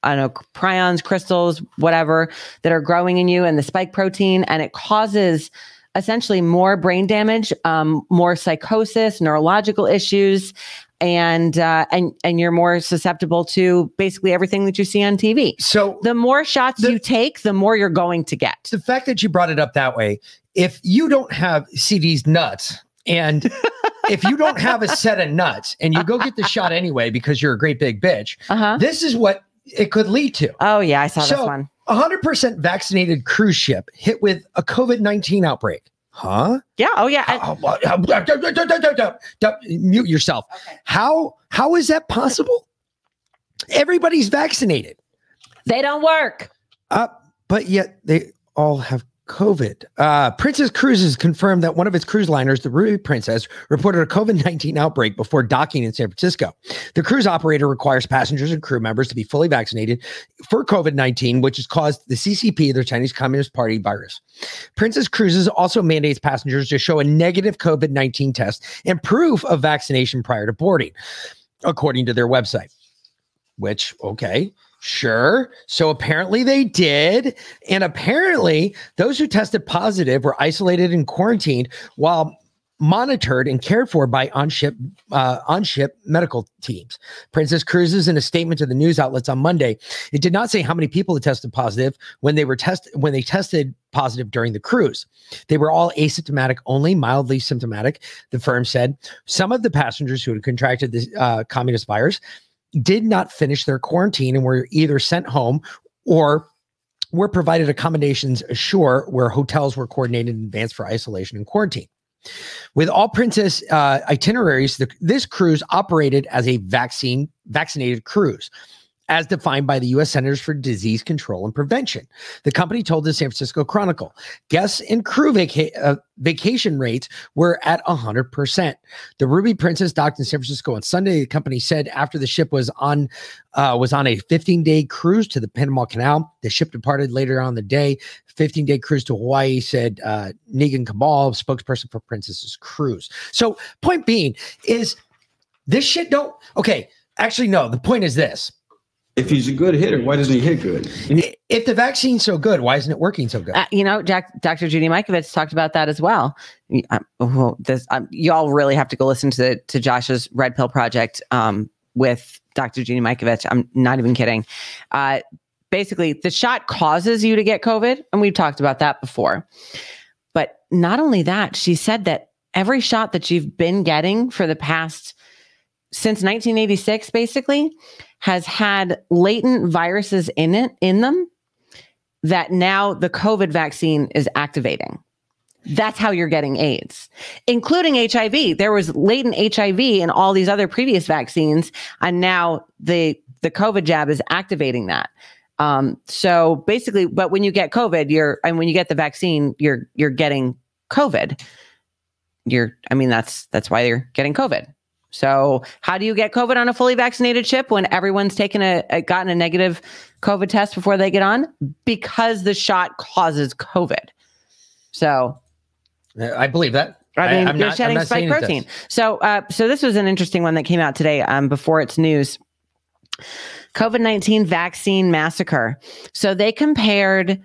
I don't know, prions, crystals, whatever that are growing in you and the spike protein, and it causes essentially more brain damage, um, more psychosis, neurological issues, and uh, and and you're more susceptible to basically everything that you see on TV. So the more shots you take, the more you're going to get. The fact that you brought it up that way, if you don't have CD's nuts and *laughs* if you don't have a set of nuts and you go get the shot anyway because you're a great big bitch, uh-huh. this is what it could lead to. Oh yeah, I saw so, this one. 100% vaccinated cruise ship hit with a COVID 19 outbreak. Huh? Yeah. Oh yeah. Mute yourself. How how is that possible? Everybody's vaccinated. They don't work. Uh, but yet they all have COVID. Uh, Princess Cruises confirmed that one of its cruise liners, the Ruby Princess, reported a COVID 19 outbreak before docking in San Francisco. The cruise operator requires passengers and crew members to be fully vaccinated for COVID 19, which has caused the CCP, the Chinese Communist Party virus. Princess Cruises also mandates passengers to show a negative COVID 19 test and proof of vaccination prior to boarding, according to their website. Which, okay, Sure. So apparently they did. And apparently those who tested positive were isolated and quarantined while monitored and cared for by on-ship uh, on-ship medical teams. Princess Cruises in a statement to the news outlets on Monday, it did not say how many people had tested positive when they were tested when they tested positive during the cruise. They were all asymptomatic, only mildly symptomatic, the firm said. Some of the passengers who had contracted the uh, communist virus did not finish their quarantine and were either sent home or were provided accommodations ashore where hotels were coordinated in advance for isolation and quarantine. With all princess uh, itineraries, the, this cruise operated as a vaccine vaccinated cruise. As defined by the U.S. Centers for Disease Control and Prevention. The company told the San Francisco Chronicle guests and crew vaca- uh, vacation rates were at 100%. The Ruby Princess docked in San Francisco on Sunday. The company said after the ship was on uh, was on a 15 day cruise to the Panama Canal. The ship departed later on the day. 15 day cruise to Hawaii, said uh, Negan Kamal, spokesperson for Princess's Cruise. So, point being is this shit don't okay. Actually, no. The point is this: If he's a good hitter, why doesn't he hit good? if the vaccine's so good, why isn't it working so good? Uh, you know, Jack, Dr. Judy Mikovits talked about that as well. Y- um, well, this, um, y'all really have to go listen to to Josh's Red Pill Project um, with Dr. Judy Mikovits. I'm not even kidding. Uh, basically, the shot causes you to get COVID, and we've talked about that before. But not only that, she said that every shot that you've been getting for the past since 1986, basically, has had latent viruses in it in them that now the COVID vaccine is activating. That's how you're getting AIDS, including HIV. There was latent HIV in all these other previous vaccines, and now the the COVID jab is activating that. Um, so basically, but when you get COVID, you're and when you get the vaccine, you're you're getting COVID. You're, I mean, that's that's why you're getting COVID. So how do you get COVID on a fully vaccinated ship when everyone's taken a, a gotten a negative COVID test before they get on? Because the shot causes COVID. So I believe that. I mean, I'm you're not- shedding spike saying it does. protein. So, uh, so this was an interesting one that came out today um, Before It's News. COVID 19 vaccine massacre. So they compared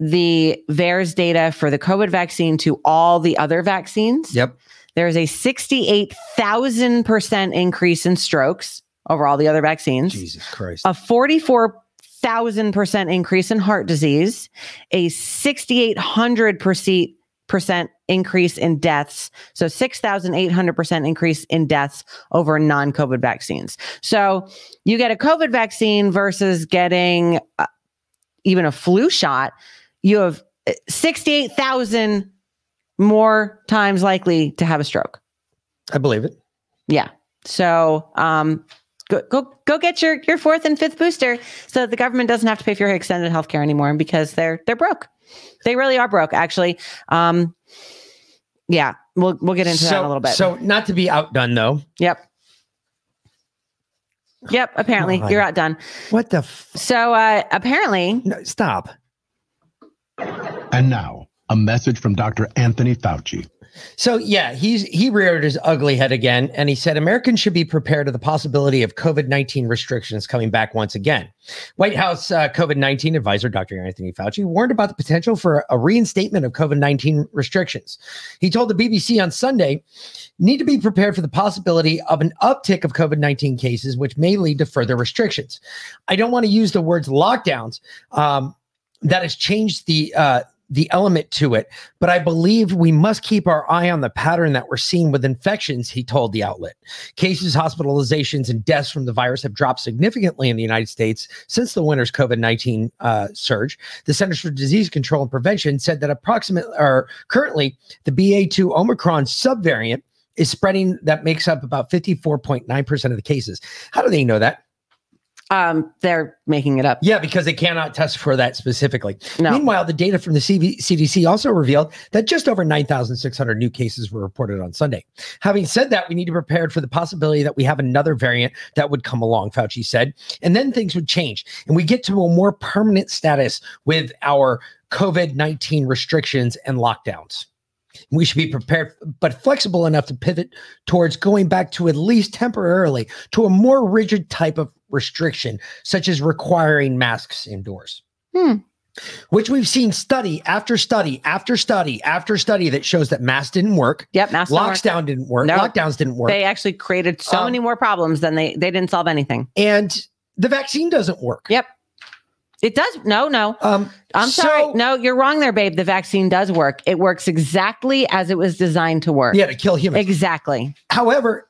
the VAERS data for the COVID vaccine to all the other vaccines. Yep. There's a 68,000% increase in strokes over all the other vaccines. Jesus Christ. A 44,000% increase in heart disease, a 6,800% increase in deaths. So 6,800% increase in deaths over non-COVID vaccines. So you get a COVID vaccine versus getting uh, even a flu shot, you have uh, 68,000 more times likely to have a stroke. I believe it. Yeah. So um go go go get your your fourth and fifth booster so that the government doesn't have to pay for your extended health care anymore because they're they're broke. They really are broke, actually. Um yeah, we'll we'll get into that in a little bit. So, not to be outdone though. Yep. Yep, apparently God. you're outdone. What the f- So uh apparently no, stop. And now, a message from Dr. Anthony Fauci. So yeah, he's he reared his ugly head again, and he said Americans should be prepared to the possibility of COVID nineteen restrictions coming back once again. White House uh, COVID nineteen advisor Dr. Anthony Fauci warned about the potential for a reinstatement of COVID nineteen restrictions. He told the BBC on Sunday, "Need to be prepared for the possibility of an uptick of COVID nineteen cases, which may lead to further restrictions." I don't want to use the words lockdowns. Um, that has changed the uh, the element to it. But I believe we must keep our eye on the pattern that we're seeing with infections, he told the outlet. Cases, hospitalizations, and deaths from the virus have dropped significantly in the United States since the winter's COVID 19 uh, surge. The Centers for Disease Control and Prevention said that approximately, or currently, the BA2 Omicron subvariant is spreading that makes up about 54.9% of the cases. How do they know that? Um they're making it up. Yeah, because they cannot test for that specifically. No. Meanwhile, the data from the CV CDC also revealed that just over 9,600 new cases were reported on Sunday. Having said that, we need to prepare for the possibility that we have another variant that would come along, Fauci said, and then things would change and we get to a more permanent status with our COVID 19 restrictions and lockdowns. We should be prepared, but flexible enough to pivot towards going back to at least temporarily to a more rigid type of restriction, such as requiring masks indoors. Hmm. Which we've seen study after study after study after study that shows that masks didn't work. Yep, masks work. Lockdown didn't work. No. Lockdowns didn't work. They actually created so Um, many more problems than they they didn't solve anything. and the vaccine doesn't work. Yep. It does. No, no. Um, I'm so- sorry. No, you're wrong there, babe. The vaccine does work. It works exactly as it was designed to work. Yeah, to kill humans. Exactly. However,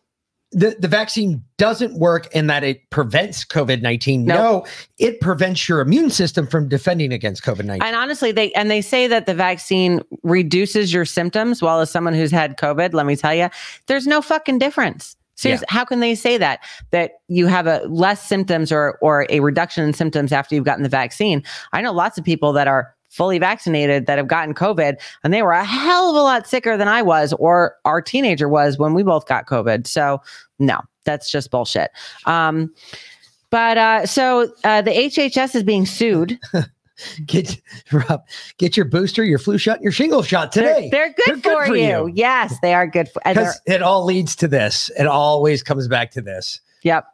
the, the vaccine doesn't work in that it prevents COVID 19. Nope. No, it prevents your immune system from defending against COVID 19. And honestly, they and they say that the vaccine reduces your symptoms. Well, as someone who's had COVID, let me tell you, there's no fucking difference. Seriously, how can they say that? That you have a less symptoms or or a reduction in symptoms after you've gotten the vaccine. I know lots of people that are fully vaccinated that have gotten COVID and they were a hell of a lot sicker than I was or our teenager was when we both got COVID. So no, that's just bullshit. Um, but uh, so uh, the HHS is being sued. *laughs* *laughs* Get Rob, get your booster, your flu shot, your shingle shot today. They're, they're good, for, you. Yes, they are good for. Because it all leads to this. It always comes back to this. Yep.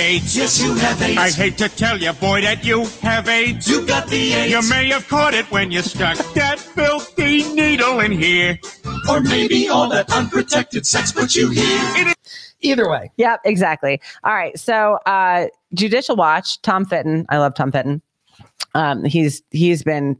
AIDS. Yes, you have AIDS. I hate to tell you, boy, that you have AIDS. You got the AIDS. You may have caught it when you stuck that filthy needle in here. Or maybe all that unprotected sex put you here. Either way. Yep, exactly. All right. So uh Judicial Watch, Tom Fitton. I love Tom Fitton. Um, he's he's been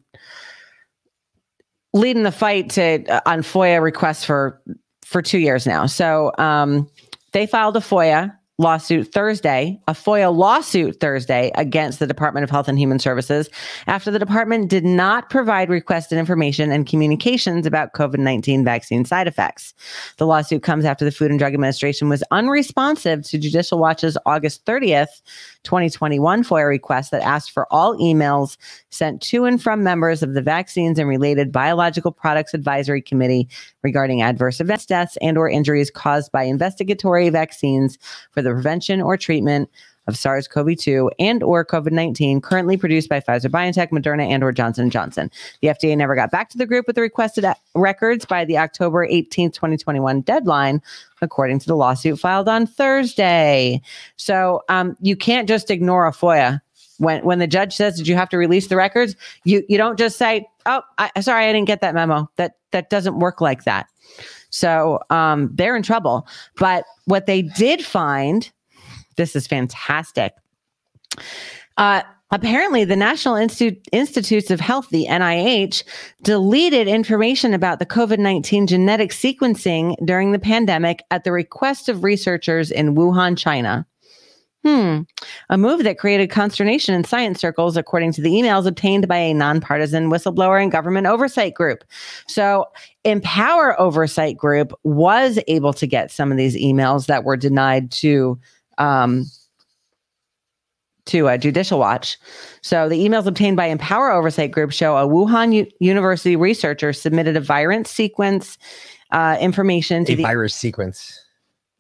leading the fight to uh, on FOIA requests for for two years now. So um they filed a FOIA lawsuit Thursday, a FOIA lawsuit Thursday against the Department of Health and Human Services after the department did not provide requested information and communications about COVID 19 vaccine side effects. The lawsuit comes after the Food and Drug Administration was unresponsive to Judicial Watch's August 30th, 2021 FOIA request that asked for all emails sent to and from members of the Vaccines and Related Biological Products Advisory Committee regarding adverse events, deaths, and or injuries caused by investigatory vaccines for the prevention or treatment of SARS-CoV-2 and or COVID-19 currently produced by Pfizer BioNTech, Moderna and or Johnson & Johnson. The FDA never got back to the group with the requested records by the October 18th, 2021 deadline, according to the lawsuit filed on Thursday. So um, you can't just ignore a FOIA. When, when the judge says, "Did you have to release the records?" You you don't just say, "Oh, I, sorry, I didn't get that memo." That that doesn't work like that. So um, they're in trouble. But what they did find, this is fantastic. Uh, apparently, the National Institute, Institutes of Health, the NIH, deleted information about the COVID 19 genetic sequencing during the pandemic at the request of researchers in Wuhan, China. Hmm. A move that created consternation in science circles, according to the emails obtained by a nonpartisan whistleblower and government oversight group. So, Empower Oversight Group was able to get some of these emails that were denied to um, to a Judicial Watch. So, the emails obtained by Empower Oversight Group show a Wuhan U- University researcher submitted a virus sequence uh, information to A the virus sequence.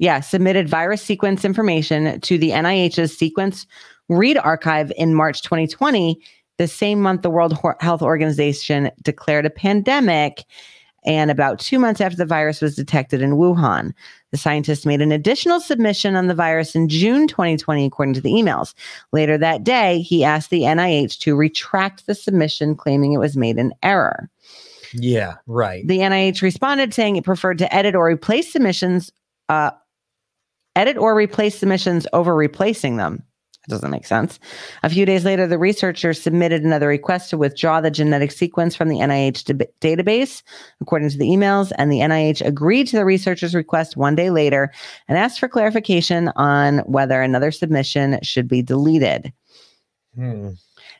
Yeah, submitted virus sequence information to the NIH's Sequence Read Archive in March 2020, the same month the World Health Organization declared a pandemic, and about two months after the virus was detected in Wuhan. The scientist made an additional submission on the virus in June 2020, according to the emails. Later that day, he asked the NIH to retract the submission, claiming it was made in error. Yeah, right. The NIH responded saying it preferred to edit or replace submissions, uh, edit or replace submissions over replacing them. That doesn't make sense. A few days later, the researchers submitted another request to withdraw the genetic sequence from the NIH deb- database, according to the emails, and the NIH agreed to the researchers' request one day later and asked for clarification on whether another submission should be deleted. Hmm.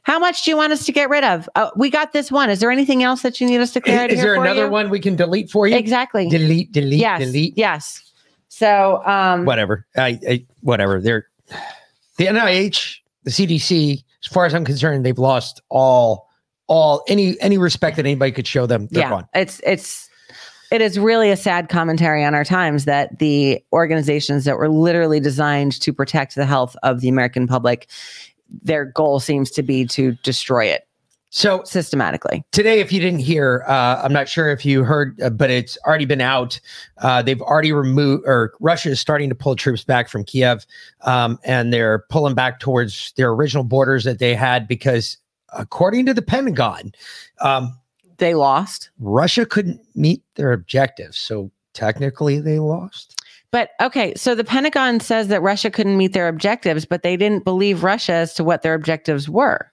How much do you want us to get rid of? Uh, we got this one. Is there anything else that you need us to clear Is here there another you? one we can delete for you? Exactly. Delete, delete, yes. delete. Yes. So, um, Whatever. I, I whatever. They're the NIH, the CDC. As far as I'm concerned, they've lost all all any any respect that anybody could show them. They're yeah, gone. it's it's it is really a sad commentary on our times that the organizations that were literally designed to protect the health of the American public, their goal seems to be to destroy it. So systematically today, if you didn't hear, uh, I'm not sure if you heard, uh, but it's already been out. Uh, they've already removed, or Russia is starting to pull troops back from Kiev, um, and they're pulling back towards their original borders that they had because, according to the Pentagon, um, they lost. Russia couldn't meet their objectives, so technically they lost. But okay, so the Pentagon says that Russia couldn't meet their objectives, but they didn't believe Russia as to what their objectives were.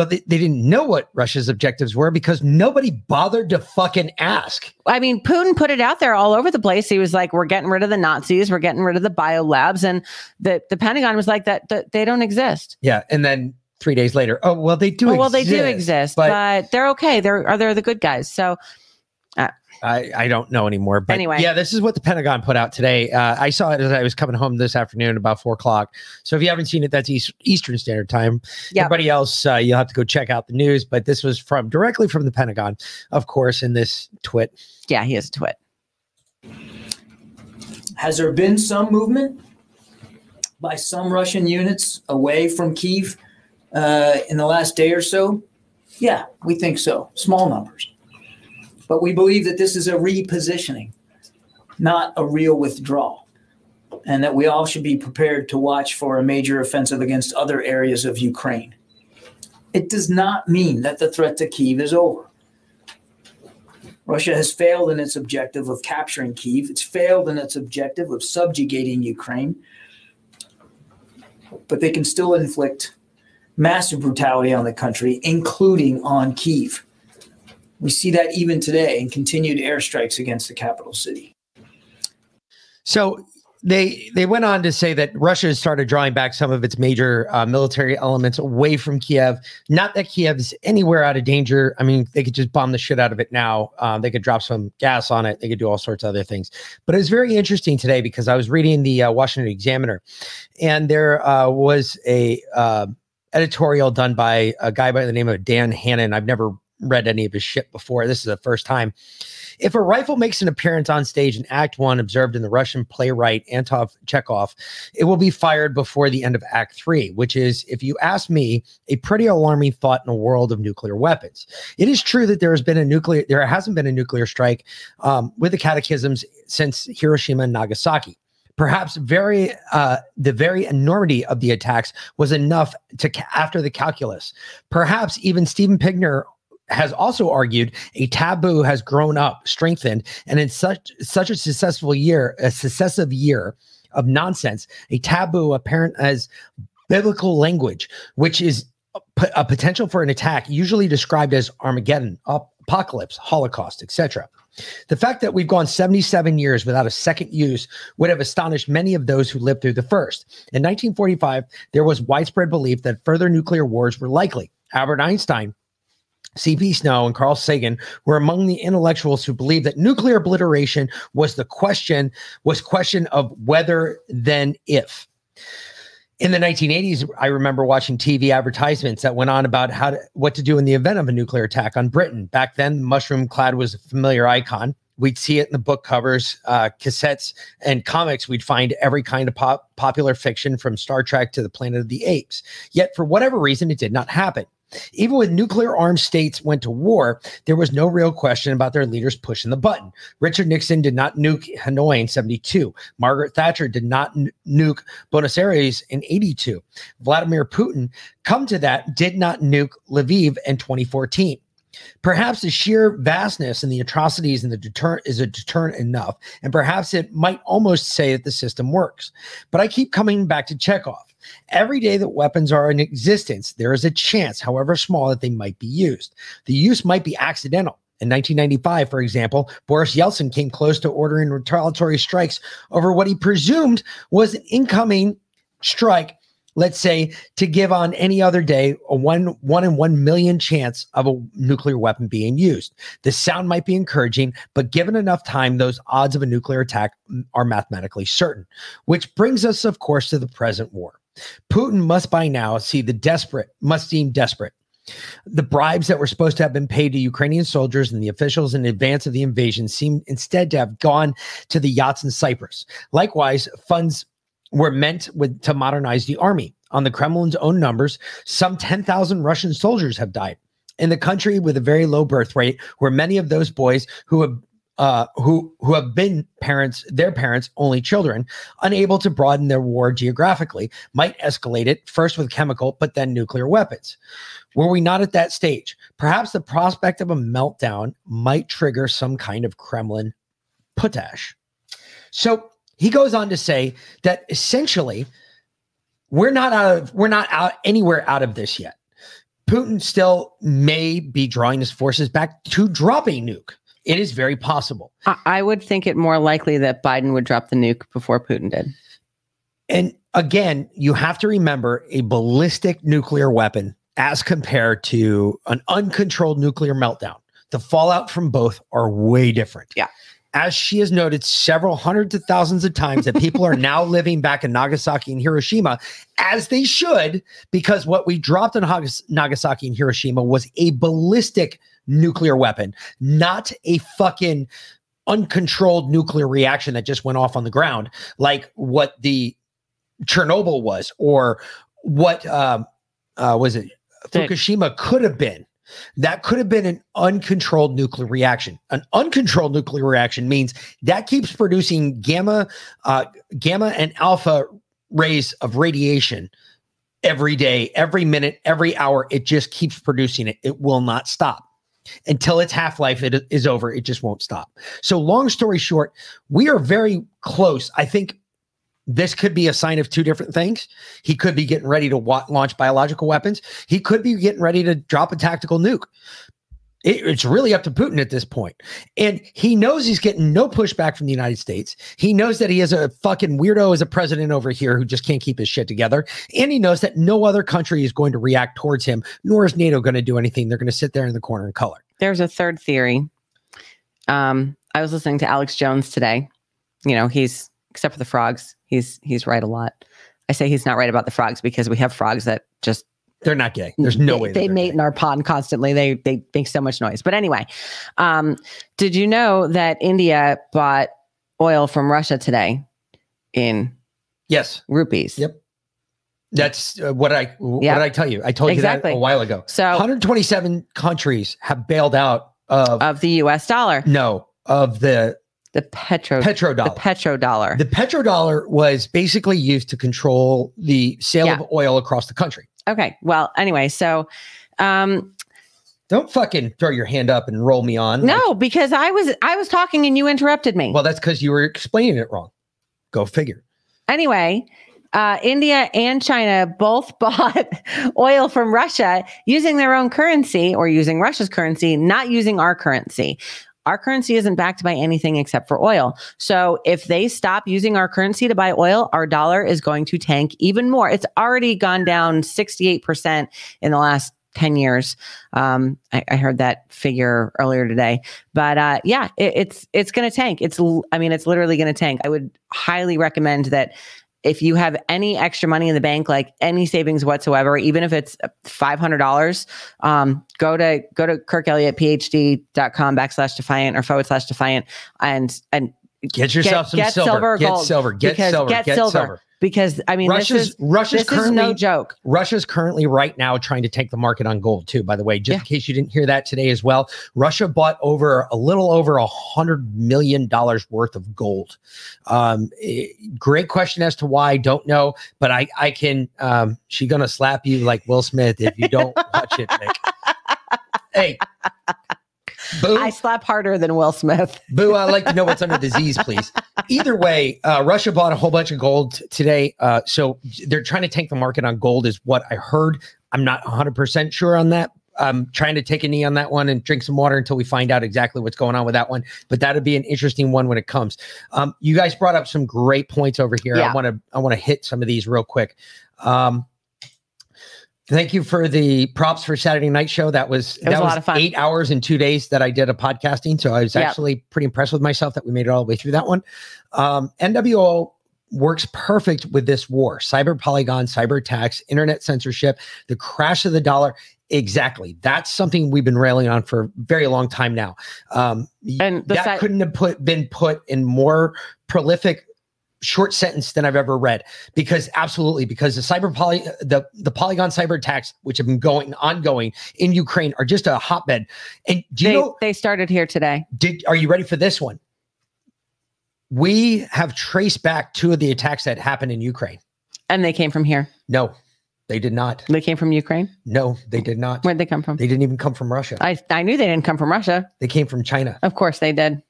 Well, they, they didn't know what Russia's objectives were because nobody bothered to fucking ask. I mean, Putin put it out there all over the place. He was like, "We're getting rid of the Nazis. We're getting rid of the bio labs," and the the Pentagon was like, "That, that they don't exist." Yeah, and then three days later, oh well, they do. Oh, well, they do exist, exist, but, they're okay. They're are they're the good guys. So, I, I don't know anymore. But Anyway. yeah, this is what the Pentagon put out today. Uh, I saw it as I was coming home this afternoon about four o'clock. So if you haven't seen it, that's East, Eastern Standard Time. Yep. Everybody else, uh, you'll have to go check out the news. But this was from directly from the Pentagon, of course, in this twit. Yeah, he has a twit. Has there been some movement by some Russian units away from Kiev uh, in the last day or so? Yeah, we think so. Small numbers. But we believe that this is a repositioning, not a real withdrawal. And that we all should be prepared to watch for a major offensive against other areas of Ukraine. It does not mean that the threat to Kiev is over. Russia has failed in its objective of capturing Kiev. It's failed in its objective of subjugating Ukraine. But they can still inflict massive brutality on the country, including on Kiev. We see that even today in continued airstrikes against the capital city. So they they went on to say that Russia has started drawing back some of its major uh, military elements away from Kiev. Not that Kiev is anywhere out of danger. I mean, they could just bomb the shit out of it now. Um, they could drop some gas on it. They could do all sorts of other things. But it was very interesting today because I was reading the uh, Washington Examiner, and there uh, was a uh, editorial done by a guy by the name of Dan Hannan. I've never read any of his shit before. This is the first time. If a rifle makes an appearance on stage in Act One, observed in the Russian playwright Anton Chekhov, it will be fired before the end of Act Three, which is, if you ask me, a pretty alarming thought in a world of nuclear weapons. It is true that there has been a nuclear, there hasn't been a nuclear strike um, with the catechisms since Hiroshima and Nagasaki. Perhaps very uh, the very enormity of the attacks was enough to ca- after the calculus. Perhaps even Steven Pinker has also argued a taboo has grown up, strengthened, and in such such a successful year, a successive year of nonsense, a taboo apparent as biblical language, which is a potential for an attack, usually described as Armageddon, apocalypse, Holocaust, etc. The fact that we've gone 77 years without a second use would have astonished many of those who lived through the first. In 1945, there was widespread belief that further nuclear wars were likely. Albert Einstein C.P. Snow and Carl Sagan were among the intellectuals who believed that nuclear obliteration was the question was question of whether then if. In the 1980s, I remember watching TV advertisements that went on about how to, what to do in the event of a nuclear attack on Britain. Back then, mushroom clad was a familiar icon. We'd see it in the book covers, uh, cassettes, and comics. We'd find every kind of pop- popular fiction from Star Trek to the Planet of the Apes. Yet, for whatever reason, it did not happen. Even when nuclear armed states went to war, there was no real question about their leaders pushing the button. Richard Nixon did not nuke Hanoi in 72. Margaret Thatcher did not nuke Buenos Aires in 82. Vladimir Putin, come to that, did not nuke Lviv in 2014. Perhaps the sheer vastness and the atrocities and the deterrent is a deterrent enough, and perhaps it might almost say that the system works. But I keep coming back to Chekhov. Every day that weapons are in existence, there is a chance, however small, that they might be used. The use might be accidental. In 1995, for example, Boris Yeltsin came close to ordering retaliatory strikes over what he presumed was an incoming strike let's say to give on any other day a one one in one million chance of a nuclear weapon being used. The sound might be encouraging but given enough time those odds of a nuclear attack are mathematically certain which brings us of course to the present war. Putin must by now see the desperate must seem desperate. The bribes that were supposed to have been paid to Ukrainian soldiers and the officials in advance of the invasion seem instead to have gone to the yachts in Cyprus. Likewise, funds were meant with to modernize the army. On the Kremlin's own numbers, some 10,000 Russian soldiers have died. In the country with a very low birth rate, where many of those boys who have uh, who who have been parents, their parents' only children, unable to broaden their war geographically, might escalate it first with chemical, but then nuclear weapons. Were we not at that stage? Perhaps the prospect of a meltdown might trigger some kind of Kremlin potash. So he goes on to say that essentially we're not out of we're not out anywhere out of this yet. Putin still may be drawing his forces back to drop a nuke. It is very possible. I, would think it more likely that Biden would drop the nuke before Putin did. And again, you have to remember a ballistic nuclear weapon as compared to an uncontrolled nuclear meltdown. the fallout from both are way different. Yeah. As she has noted several hundreds of thousands of times that people are now *laughs* living back in Nagasaki and Hiroshima, as they should, because what we dropped in Nagasaki and Hiroshima was a ballistic nuclear weapon, not a fucking uncontrolled nuclear reaction that just went off on the ground, like what the Chernobyl was, or what um, uh, was it? Fukushima could have been. That could have been an uncontrolled nuclear reaction. An uncontrolled nuclear reaction means that keeps producing gamma, uh, gamma and alpha rays of radiation every day, every minute, every hour. It just keeps producing it. It will not stop until its half life it is over. It just won't stop. So, long story short, we are very close. I think this could be a sign of two different things. He could be getting ready to wa- launch biological weapons. He could be getting ready to drop a tactical nuke. It- it's really up to Putin at this point. And he knows he's getting no pushback from the United States. He knows that he is a fucking weirdo as a president over here who just can't keep his shit together. And he knows that no other country is going to react towards him, nor is NATO going to do anything. They're going to sit there in the corner and color. There's a third theory. Um, I was listening to Alex Jones today. You know, he's except for the frogs, he's he's right a lot. I say he's not right about the frogs because we have frogs that just They're not gay. There's no they, way. they mate in our pond constantly. They they make so much noise. But anyway, um, did you know that India bought oil from Russia today in yes rupees? Yep. That's uh, what I what Yep. did I tell you? I told you that a while ago. So- 127 countries have bailed out of of the U.S. dollar. no of the the petro petrodollar. The petrodollar. The petrodollar was basically used to control the sale Yeah. of oil across the country. okay. Well, anyway, so um, Don't fucking throw your hand up and roll me on. no, because I was I was talking and you interrupted me. Well, that's because you were explaining it wrong. Go figure. anyway, uh, India and China both *laughs* bought oil from Russia using their own currency or using Russia's currency, not using our currency. Our currency isn't backed by anything except for oil. So if they stop using our currency to buy oil, our dollar is going to tank even more. It's already gone down 68% in the last 10 years. Um, I, I heard that figure earlier today, but uh, yeah, it, it's it's going to tank. It's I mean, it's literally going to tank. I would highly recommend that if you have any extra money in the bank, like any savings whatsoever, even if it's five hundred dollars, um, go to go to kirkelliottphd.com backslash defiant or forward slash defiant and and Get yourself some silver. or Get silver. Get silver. Get, Get silver. silver. Because I mean, Russia's is Russia's currently no joke. Russia's currently right now trying to take the market on gold too. By the way, just in case you didn't hear that today as well, Russia bought over a little over a hundred million dollars worth of gold. Um, eh, great question as to why. Don't know, but I I can. Um, she gonna slap you like Will Smith if you don't watch it. Nick. *laughs* Hey, boo. I slap harder than Will Smith. *laughs* Boo, I'd like to know what's under the Z's, please. Either way, uh, Russia bought a whole bunch of gold t- today. Uh, so they're trying to tank the market on gold, is what I heard. I'm not 100% sure on that. I'm trying to take a knee on that one and drink some water until we find out exactly what's going on with that one. But that'd be an interesting one when it comes. Um, you guys brought up some great points over here. Yeah. I want to I want to hit some of these real quick. Um, Thank you for the props for Saturday night show. That was was that a lot of fun. eight hours and two days that I did a podcasting. So I was Yep. actually pretty impressed with myself that we made it all the way through that one. Um, NWO works perfect with this war: cyber polygon, cyber attacks, internet censorship, the crash of the dollar. Exactly. That's something we've been railing on for a very long time now. Um, And that fact- couldn't have put been put in more prolific short sentence than I've ever read because absolutely because the cyber poly the the Polygon cyber attacks which have been going ongoing in Ukraine are just a hotbed. And do you they, know they started here today. did are you ready for this one? We have traced back two of the attacks that happened in Ukraine. And they came from here. No, they did not. They came from Ukraine. No, they did not. Where'd they come from? They didn't even come from Russia. I, I knew they didn't come from Russia. They came from China. Of course they did.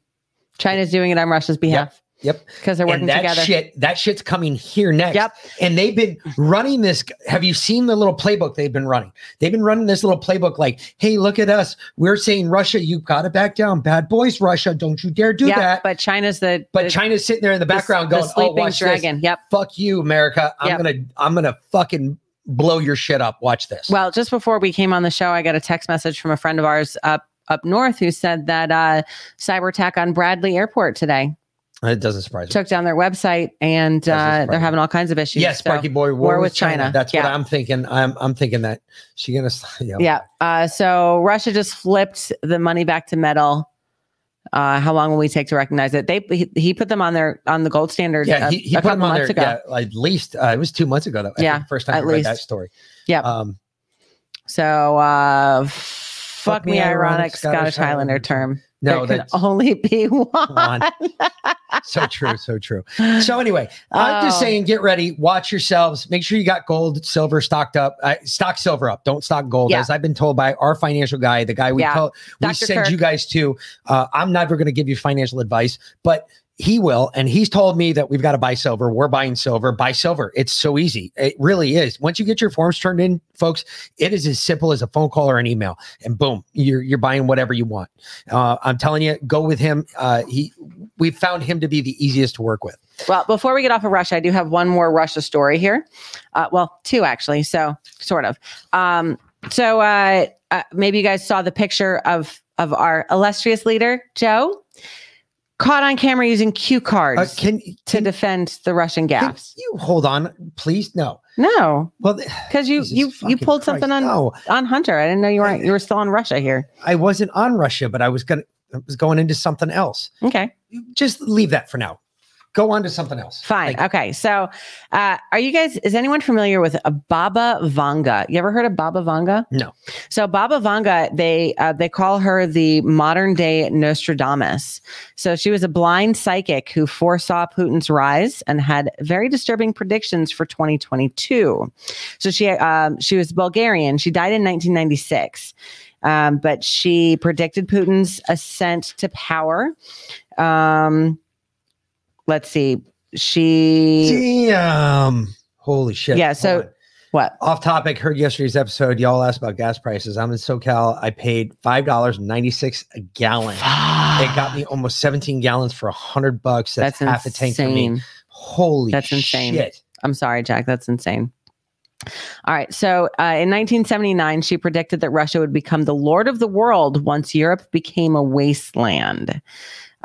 China's doing it on Russia's behalf Yep. because they're working and that together. shit, that shit's coming here next. Yep. And they've been running this. Have you seen the little playbook they've been running? They've been running this little playbook like, hey, look at us. We're saying Russia, you've got to back down. Bad boys, Russia. Don't you dare do yeah, that. but China's the But the- China's sitting there in the background the going, "Oh, sleeping watch dragon." This. Yep. Fuck you, America. I'm Yep. gonna, I'm gonna fucking blow your shit up. Watch this. Well, just before we came on the show, I got a text message from a friend of ours up up north who said that uh, cyber attack on Bradley Airport today It doesn't surprise me. took down their website, and uh, they're having all kinds of issues. Yes, So, Sparky Boy, war, with China. That's yeah. what I'm thinking. I'm I'm thinking that she gonna. *laughs* You know, Yeah. Uh, so Russia just flipped the money back to metal. Uh, how long will we take to recognize it? They he, he put them on their on the gold standard. Yeah, uh, he, he a put couple him on there. ago. Yeah, at least uh, it was two months ago. I Yeah, first time at I read that story. Yep. Um, So uh, fuck, me, ironic, Scottish Highlander term. No, there that's- can only be *laughs* one. so true, so true. So *sighs* anyway, I'm just Oh. saying, get ready, watch yourselves. Make sure you got gold, silver stocked up. Uh, stock silver up. Don't stock gold, Yeah. as I've been told by our financial guy, the guy we Yeah. we Dr. send Kirk. you guys to. Uh, I'm never going to give you financial advice, but he will, and he's told me that we've got to buy silver. We're buying silver. Buy silver. It's so easy. It really is. Once you get your forms turned in, folks, it is as simple as a phone call or an email, and boom, you're you're buying whatever you want. Uh, I'm telling you, go with him. Uh, he, we found him to be the easiest to work with. Well, before we get off of Russia, I do have one more Russia story here. Uh, well, two actually. So sort of. Um, so uh, uh, maybe you guys saw the picture of of our illustrious leader Joe caught on camera using cue cards Uh, can, to defend the Russian Can gaffes. you hold on, please? No. No, Well, because you you you pulled something on no. on Hunter. I didn't know you weren't you were still on Russia here. I wasn't on Russia, but I was gonna I was going into something else. Okay. Just leave that for now. Go on to something else. Fine. Okay. So, uh, are you guys? Is anyone familiar with a Baba Vanga? You ever heard of Baba Vanga? No. So Baba Vanga, they uh, they call her the modern day Nostradamus. So she was a blind psychic who foresaw Putin's rise and had very disturbing predictions for 2022. So she um, she was Bulgarian. She died in 1996. Um, but she predicted Putin's ascent to power. Um, let's see. She Damn. Holy shit. Yeah, so- what? off topic, heard yesterday's episode. Y'all asked about gas prices. I'm in SoCal. I paid five dollars ninety six a gallon. it got me almost 17 gallons for a hundred bucks. That's, That's half a tank for me. Holy That's insane. shit. I'm sorry, Jack. That's insane. All right. So uh, in 1979, she predicted that Russia would become the lord of the world once Europe became a wasteland.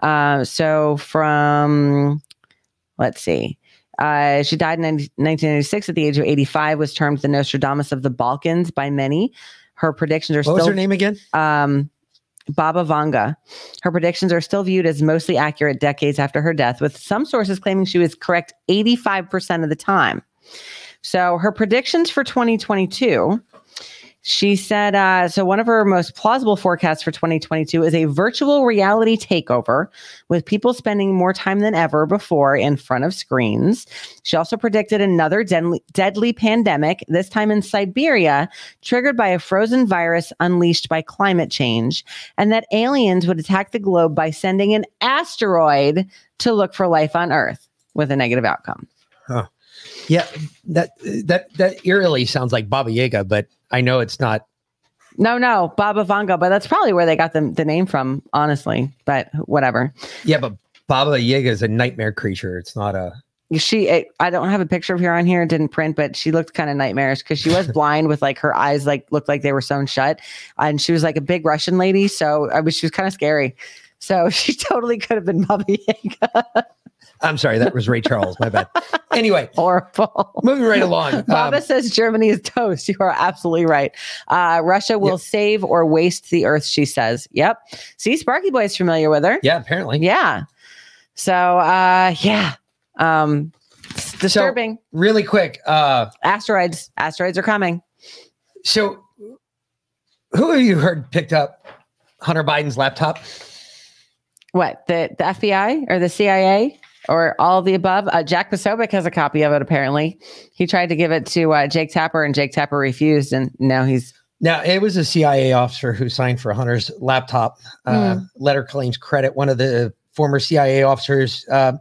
Uh, so from, let's see. Uh, she died in 90 1996 at the age of 85, was termed the Nostradamus of the Balkans by many. Her predictions are What still was her name again? um, Baba Vanga. Her predictions are still viewed as mostly accurate decades after her death, with some sources claiming she was correct 85% of the time. So her predictions for 2022, she said, uh, so one of her most plausible forecasts for 2022 is a virtual reality takeover with people spending more time than ever before in front of screens. She also predicted another deadly, deadly pandemic, this time in Siberia, triggered by a frozen virus unleashed by climate change, and that aliens would attack the globe by sending an asteroid to look for life on Earth with a negative outcome. Huh. Yeah, that that that eerily sounds like Baba Yaga, but I know it's not. No, no, Baba Vanga, but that's probably where they got the, the name from, honestly. But whatever. Yeah, but Baba Yaga is a nightmare creature. It's not a. She, it, I don't have a picture of her on here. It didn't print, but she looked kind of nightmarish because she was *laughs* blind with like her eyes like looked like they were sewn shut, and she was like a big Russian lady. So uh, I was, she was kind of scary. So *laughs* she totally could have been Baba Yaga. *laughs* I'm sorry, that was Ray Charles. My bad. Anyway, *laughs* horrible. Moving right along. Baba Um, says Germany is toast. *laughs* You are absolutely right. Uh, Russia will save or waste the earth, she says. Yep. See, Sparky Boy is familiar with her. Yeah, apparently. Yeah. So, uh, yeah. Um, disturbing. really quick. Uh, asteroids. Asteroids are coming. So, who have you heard picked up Hunter Biden's laptop? What the the FBI or the CIA or all the above? Uh, Jack Posobiec has a copy of it. Apparently, he tried to give it to uh, Jake Tapper, and Jake Tapper refused, and now he's Now, it was a CIA officer who signed for Hunter's laptop. Uh, Hmm. Letter claims credit. One of the former CIA officers uh,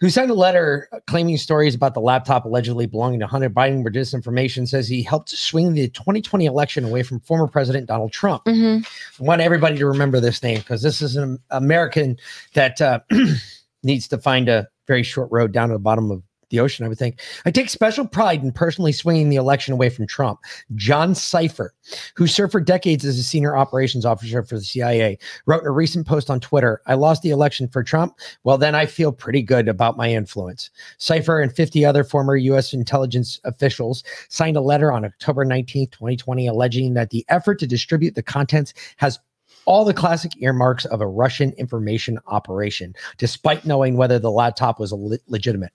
who signed a letter claiming stories about the laptop allegedly belonging to Hunter Biden were disinformation says he helped swing the 2020 election away from former President Donald Trump. Mhm. I want everybody to remember this name because this is an American that uh, *clears throat* needs to find a very short road down to the bottom of the ocean, I would think. I take special pride in personally swinging the election away from Trump. John Cipher, who served for decades as a senior operations officer for the CIA, wrote in a recent post on Twitter I lost the election for Trump. Well, then I feel pretty good about my influence. Cipher and 50 other former U.S. intelligence officials signed a letter on October 19, 2020, alleging that the effort to distribute the contents has all the classic earmarks of a Russian information operation, despite knowing whether the laptop was le- legitimate.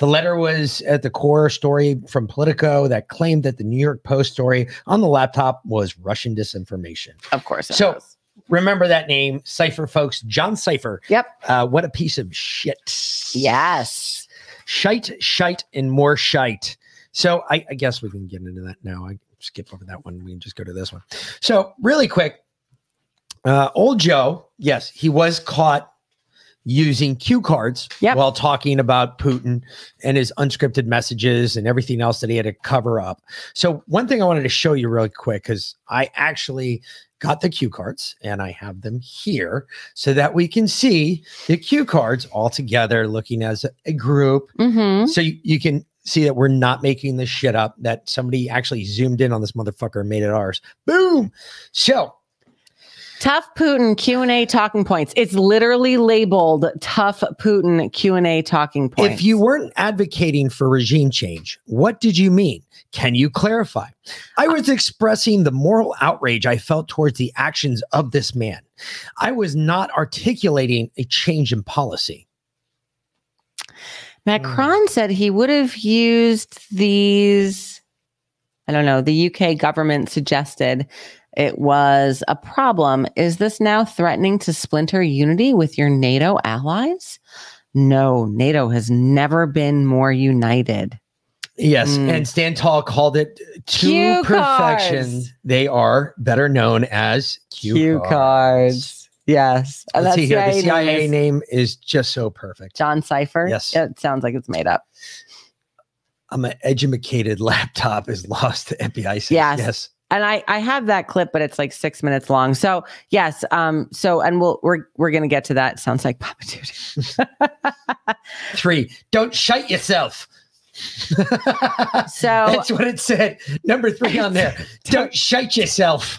The letter was at the core story from Politico that claimed that the New York Post story on the laptop was Russian disinformation. Of course. So was. remember that name, Cipher, folks. John Cipher. Yep. Uh, what a piece of shit. Yes. Shite, shite, and more shite. So I, I guess we can get into that now. I skip over that one. We can just go to this one. So really quick, uh, old Joe, yes, he was caught using cue cards while talking about Putin and his unscripted messages and everything else that he had to cover up. So one thing I wanted to show you really quick because I actually got the cue cards and I have them here so that we can see the cue cards all together looking as a, a group. Mm-hmm. So you, you can see that we're not making this shit up, that somebody actually zoomed in on this motherfucker and made it ours. Boom. So Tough Putin Q&A talking points. It's literally labeled Tough Putin Q&A talking points. If you weren't advocating for regime change, what did you mean? Can you clarify? I was expressing the moral outrage I felt towards the actions of this man. I was not articulating a change in policy. Macron said he would have used these. I don't know. The UK government suggested it was a problem. Is this now threatening to splinter unity with your NATO allies? No, NATO has never been more united. Yes, Mm. and Stan Tall called it to perfection. cards. They are better known as cue, Cue cards. cards. Yes. And Let's see here. The CIA name name is just so perfect. John Cipher. Yes. It sounds like it's made up. I'm an educated *laughs* laptop is lost to FBI. says. Yes. Yes. And I I have that clip, but it's like six minutes long. So yes, um, so and we'll we're we're gonna get to that. Sounds like Papa Duty. *laughs* Three. Don't shite yourself. So *laughs* That's what it said. Number three on there. *laughs* Don't shite yourself.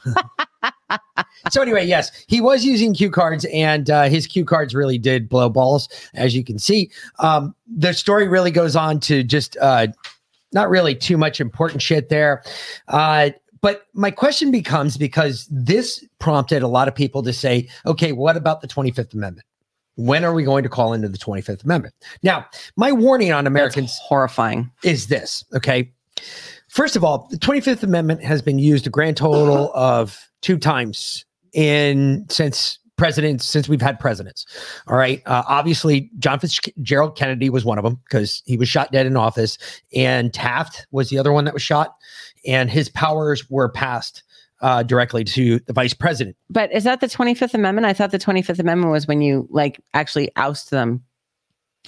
so anyway, yes, he was using cue cards, and uh, his cue cards really did blow balls, as you can see. Um, the story really goes on to just uh, not really too much important shit there. Uh, but my question becomes because this prompted a lot of people to say, okay, what about the 25th Amendment? When are we going to call into the 25th Amendment? Now, my warning on Americans horrifying is this, okay? First of all, the 25th Amendment has been used a grand total of two times in since presidents since we've had presidents. All right. Uh, obviously, John Fitzgerald Kennedy was one of them because he was shot dead in office, and Taft was the other one that was shot, and his powers were passed uh, directly to the vice president. But is that the 25th Amendment? I thought the 25th Amendment was when you like actually oust them.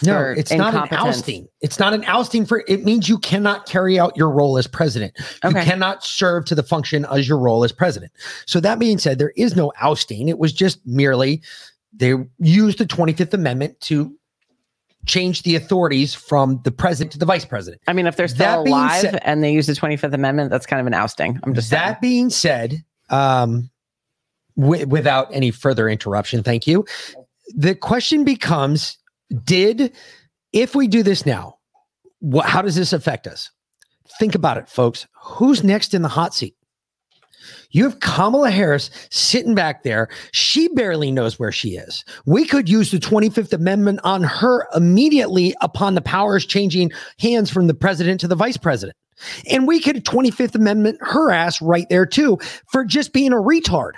No, it's not an ousting. It's not an ousting for it means you cannot carry out your role as president. You cannot serve to the function as your role as president. So that being said, there is no ousting. It was just merely they used the 25th Amendment to change the authorities from the president to the vice president. I mean, if they're still That alive said- and they use the 25th Amendment, that's kind of an ousting. I'm just that being said, um, wi- without any further interruption, thank you. The question becomes: Did if we do this now, what? How does this affect us? Think about it, folks. Who's next in the hot seat? You have Kamala Harris sitting back there. She barely knows where she is. We could use the 25th Amendment on her immediately upon the powers changing hands from the president to the vice president. And we could 25th Amendment her ass right there too for just being a retard.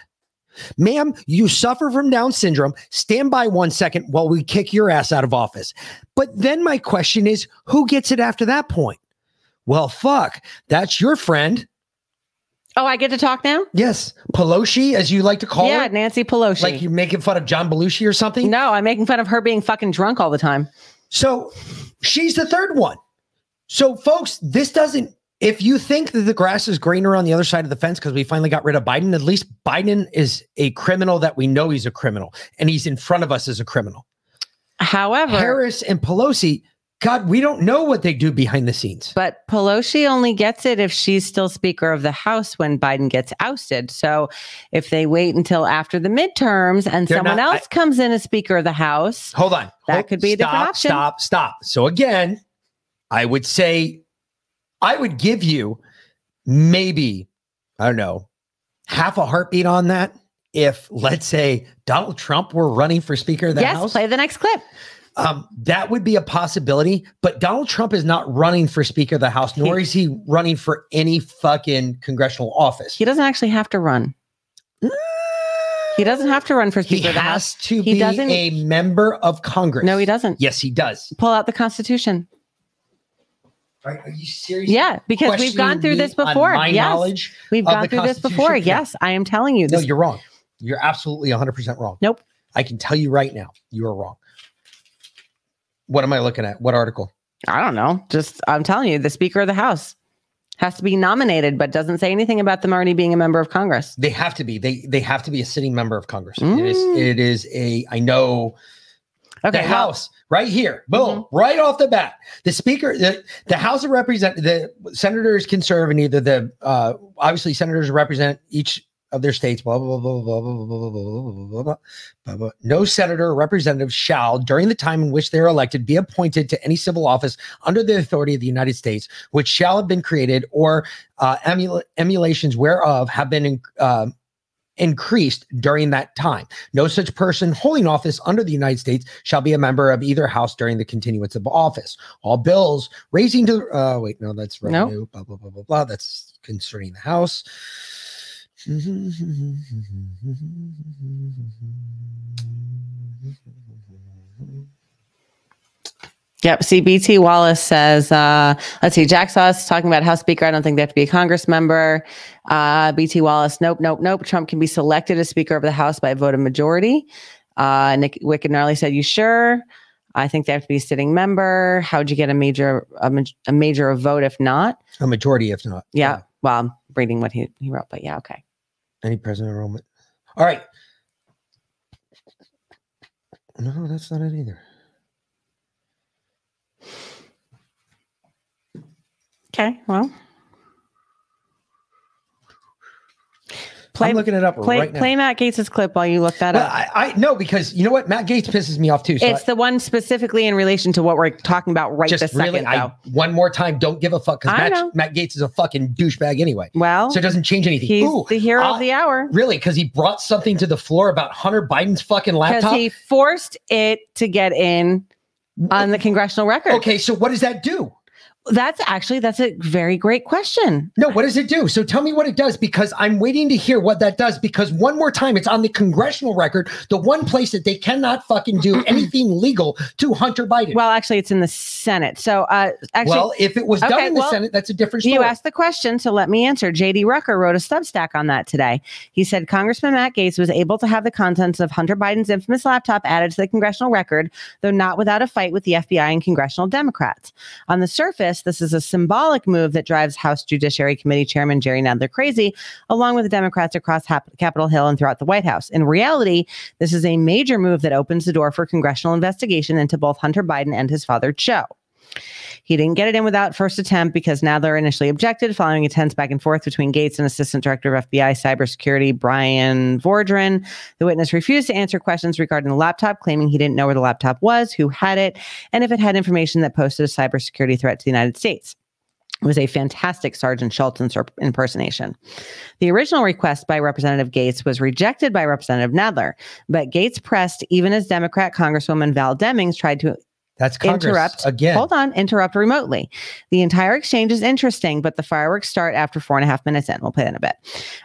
Ma'am, you suffer from Down syndrome. Stand by one second while we kick your ass out of office. But then my question is who gets it after that point? Well, fuck, that's your friend. Oh, I get to talk now? Yes. Pelosi, as you like to call it, yeah, her. Nancy Pelosi. Like you're making fun of John Belushi or something? No, I'm making fun of her being fucking drunk all the time. So she's the third one. So, folks, this doesn't. If you think that the grass is greener on the other side of the fence because we finally got rid of Biden, at least Biden is a criminal that we know he's a criminal and he's in front of us as a criminal. However, Harris and Pelosi, God, we don't know what they do behind the scenes. But Pelosi only gets it if she's still Speaker of the House when Biden gets ousted. So if they wait until after the midterms and They're someone not- else comes in as Speaker of the House, Hold on. That Hold- could be a stop, different option. Stop, stop. So again, I would say I would give you maybe, I don't know, half a heartbeat on that if let's say Donald Trump were running for Speaker of the yes, House. play the next clip. Um, that would be a possibility, but Donald Trump is not running for Speaker of the House, nor is he running for any fucking congressional office. He doesn't actually have to run. He doesn't have to run for He Speaker of the has House. to He be doesn't- a member of Congress. No, he doesn't. Yes, he does. Pull out the Constitution. Are, are you serious? Yeah, because we've gone through this before. my yes, knowledge we've gone through this before. Yes, I am telling you. No, you're wrong. You're absolutely 100% wrong. Nope. I can tell you right now, you are wrong. What am I looking at? What article? I don't know. Just I'm telling you, the Speaker of the House has to be nominated, but doesn't say anything about them already being a member of Congress. They have to be. They they have to be a sitting member of Congress. It is Mm. it is a I know Okay, the well- Mm-hmm. House right here. Boom, right off the bat. The speaker, the, the House of Representatives, the senators can serve in either the uh obviously senators represent each of their states, blah blah blah blah blah blah blah blah blah blah blah blah blah blah. No senator or representative shall, during the time in which they are elected, be appointed to any civil office under the authority of the United States, which shall have been created or uh, emula- emulations whereof have been in, um increased during that time. No such person holding office under the United States shall be a member of either house during the continuance of office. All bills raising to uh wait, no, that's revenue, blah blah blah blah blah. That's concerning the house. Yep. See, BT Wallace says, uh, let's see, Jack Sauce talking about House Speaker. I don't think they have to be a Congress member. Uh, BT Wallace, nope, nope, nope. Trump can be selected as Speaker of the House by a vote of majority. Uh, Nick Wicked Gnarly said, You sure? I think they have to be a sitting member. How'd you get a major a, ma- a major vote if not? A majority, if not. Yeah. Well, I'm reading what he, he wrote, but yeah, okay. Any president enrollment. All right. No, that's not it either. Okay. Well, play, I'm looking it up play, right now. play Matt Gaetz' clip while you look that Well, up. I, I no, because you know what? Matt Gaetz pisses me off too. So it's I- the one specifically in relation to what we're talking about right just this second, really, I, one more time, don't give a fuck because Matt, Matt Gaetz is a fucking douchebag anyway. Well, so it doesn't change anything. He's Ooh, the hero I- of the hour Really? Because he brought something to the floor about Hunter Biden's fucking laptop. he forced it to get in on the congressional record. okay, so what does that do? That's actually that's a very great question. No, what does it do? So tell me what it does because I'm waiting to hear what that does. Because one more time, it's on the congressional record, the one place that they cannot fucking do *clears throat* anything legal to Hunter Biden. Well, actually, it's in the Senate. So, uh, actually, well, if it was done in the well, Senate, that's a different story. You asked the question, so let me answer. JD Rucker wrote a Substack on that today. He said Congressman Matt Gaetz was able to have the contents of Hunter Biden's infamous laptop added to the congressional record, though not without a fight with the FBI and congressional Democrats. On the surface, this is a symbolic move that drives House Judiciary Committee Chairman Jerry Nadler crazy, along with the Democrats across Hap- Capitol Hill and throughout the White House. In reality, this is a major move that opens the door for congressional investigation into both Hunter Biden and his father, Joe. He didn't get it in without first attempt because Nadler initially objected, following a tense back and forth between Gaetz and Assistant Director of FBI Cybersecurity Bryan Vorndran. The witness refused to answer questions regarding the laptop, claiming he didn't know where the laptop was, who had it, and if it had information that posted a cybersecurity threat to the United States. It was a fantastic Sergeant Schultz impersonation. The original request by Representative Gaetz was rejected by Representative Nadler, but Gaetz pressed even as Democrat Congresswoman Val Demings tried to That's Congress interrupt again. Hold on, interrupt remotely. The entire exchange is interesting, but the fireworks start after four and a half minutes in. We'll play that in a bit.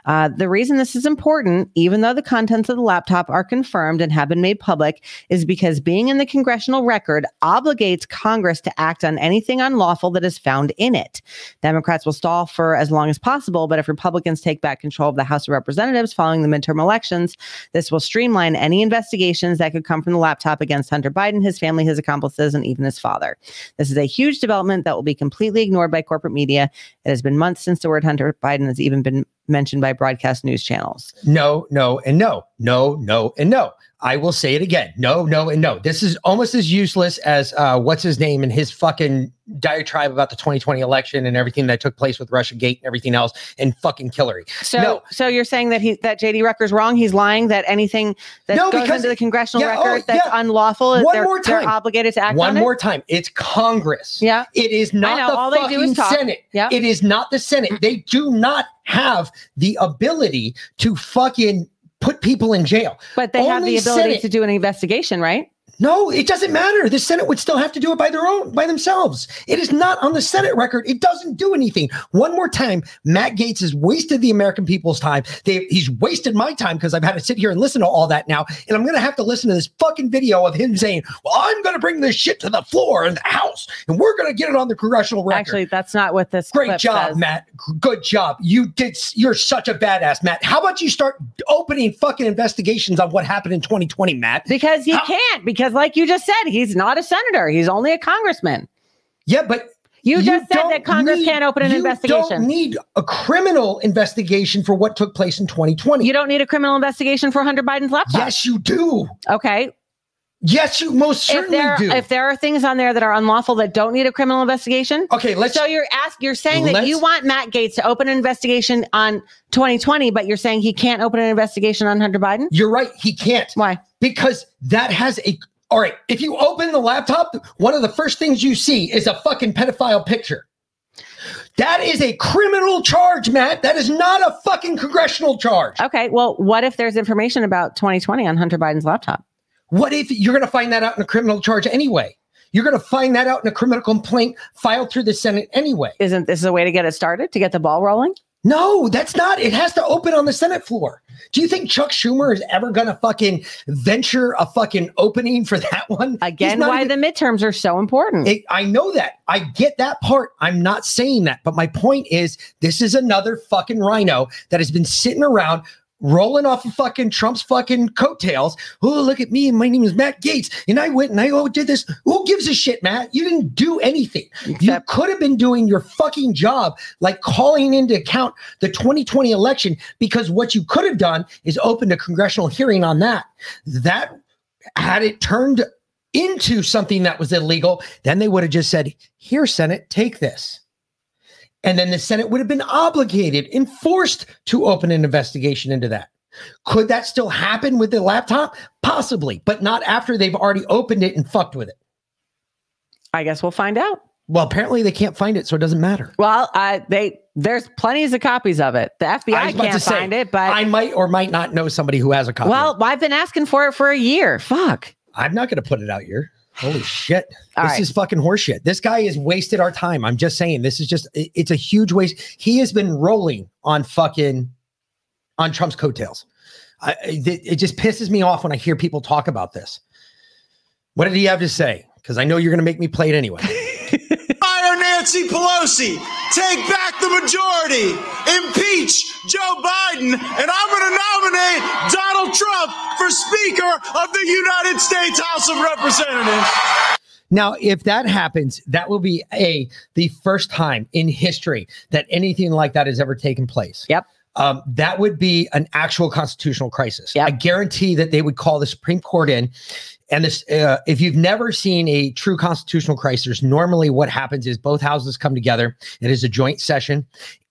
Uh, the reason this is important, even though the contents of the laptop are confirmed and have been made public, is because being in the congressional record obligates Congress to act on anything unlawful that is found in it. Democrats will stall for as long as possible, but if Republicans take back control of the House of Representatives following the midterm elections, this will streamline any investigations that could come from the laptop against Hunter Biden, his family, his accomplices, and even his father. This is a huge development that will be completely ignored by corporate media. It has been months since the word Hunter Biden has even been mentioned by broadcast news channels. No, no, and no. No, no, and no. I will say it again. No, no, and no. This is almost as useless as uh, what's his name and his fucking diatribe about the 2020 election and everything that took place with Russia Gate and everything else and fucking Hillary. So, no, so you're saying that he that JD Rucker's wrong? He's lying. That anything that No, goes because- into the congressional Yeah, oh, record that's yeah. unlawful, One they're, they're obligated to act One on it? more time. It's Congress. Yeah. It is not know, the all they do fucking is talk. Senate. Yeah. It is not the Senate. They do not have the ability to fucking put people in jail. But they have the ability Senate- to do an investigation, right? No, it doesn't matter. The Senate would still have to do it by their own, by themselves. It is not on the Senate record. It doesn't do anything. One more time, Matt Gaetz has wasted the American people's time. They, he's wasted my time because I've had to sit here and listen to all that now. And I'm going to have to listen to this fucking video of him saying, well, I'm going to bring this shit to the floor in the House and we're going to get it on the congressional record. Actually, that's not what this is. Great job, says. Matt. Good job. You did. You're such a badass, Matt. How about you start opening fucking investigations on what happened in 2020, Matt? Because he can't. Because, like you just said, he's not a senator. He's only a congressman. Yeah, but You, just said that Congress need- can't open an you investigation. don't need a criminal investigation for what took place in 2020. you don't need a criminal investigation for Hunter Biden's laptop. yes, you do. Okay. Yes, you most If certainly there, do. if there are things on there that are unlawful that don't need a criminal investigation, okay, let's. so you're ask you're saying that you want Matt Gaetz to open an investigation on 2020, but you're saying he can't open an investigation on Hunter Biden. You're right. He can't. Why? Because that has a. All right. If you open the laptop, one of the first things you see is a fucking pedophile picture. That is a criminal charge, Matt. That is not a fucking congressional charge. Okay. Well, what if there's information about 2020 on Hunter Biden's laptop? What if you're going to find that out in a criminal charge anyway? You're going to find that out in a criminal complaint filed through the Senate anyway. Isn't this a way to get it started to get the ball rolling? No, that's not. It has to open on the Senate floor. Do you think Chuck Schumer is ever going to fucking venture a fucking opening for that one? Again, why even- the midterms are so important. It- I know that. I get that part. I'm not saying that. But my point is, this is another fucking RINO that has been sitting around rolling off of fucking Trump's fucking coattails. Oh, look at me. My name is Matt Gaetz. And I went and I oh, did this. Who gives a shit, Matt? You didn't do anything. you could have been doing your fucking job, like calling into account the 2020 election, because what you could have done is opened a congressional hearing on that. That had it turned into something that was illegal, then they would have just said, Here, Senate, take this. And then the Senate would have been obligated and forced to open an investigation into that. Could that still happen with the laptop? Possibly, but not after they've already opened it and fucked with it. I guess we'll find out. Well, apparently they can't find it, so it doesn't matter. Well, uh, they there's plenty of copies of it. The FBI can't say, find it, but I might or might not know somebody who has a copy. well, I've been asking for it for a year. Fuck. I'm not going to put it out here. Holy shit. All this right. is fucking horseshit. This guy has wasted our time. I'm just saying, this is just, it's a huge waste. He has been rolling on fucking, on Trump's coattails. I, it, it just pisses me off when I hear people talk about this. What did he have to say? Because I know you're going to make me play it anyway. *laughs* Fire Nancy Pelosi. Take back the majority. Impeach Joe Biden. And I'm going to nominate Donald Trump for Speaker of the United States House of Representatives. Now, if that happens, that will be a the first time in history that anything like that has ever taken place. Yep. Um, that would be an actual constitutional crisis. I guarantee that they would call the Supreme Court in. And this, uh, if you've never seen a true constitutional crisis, normally what happens is both houses come together. It is a joint session,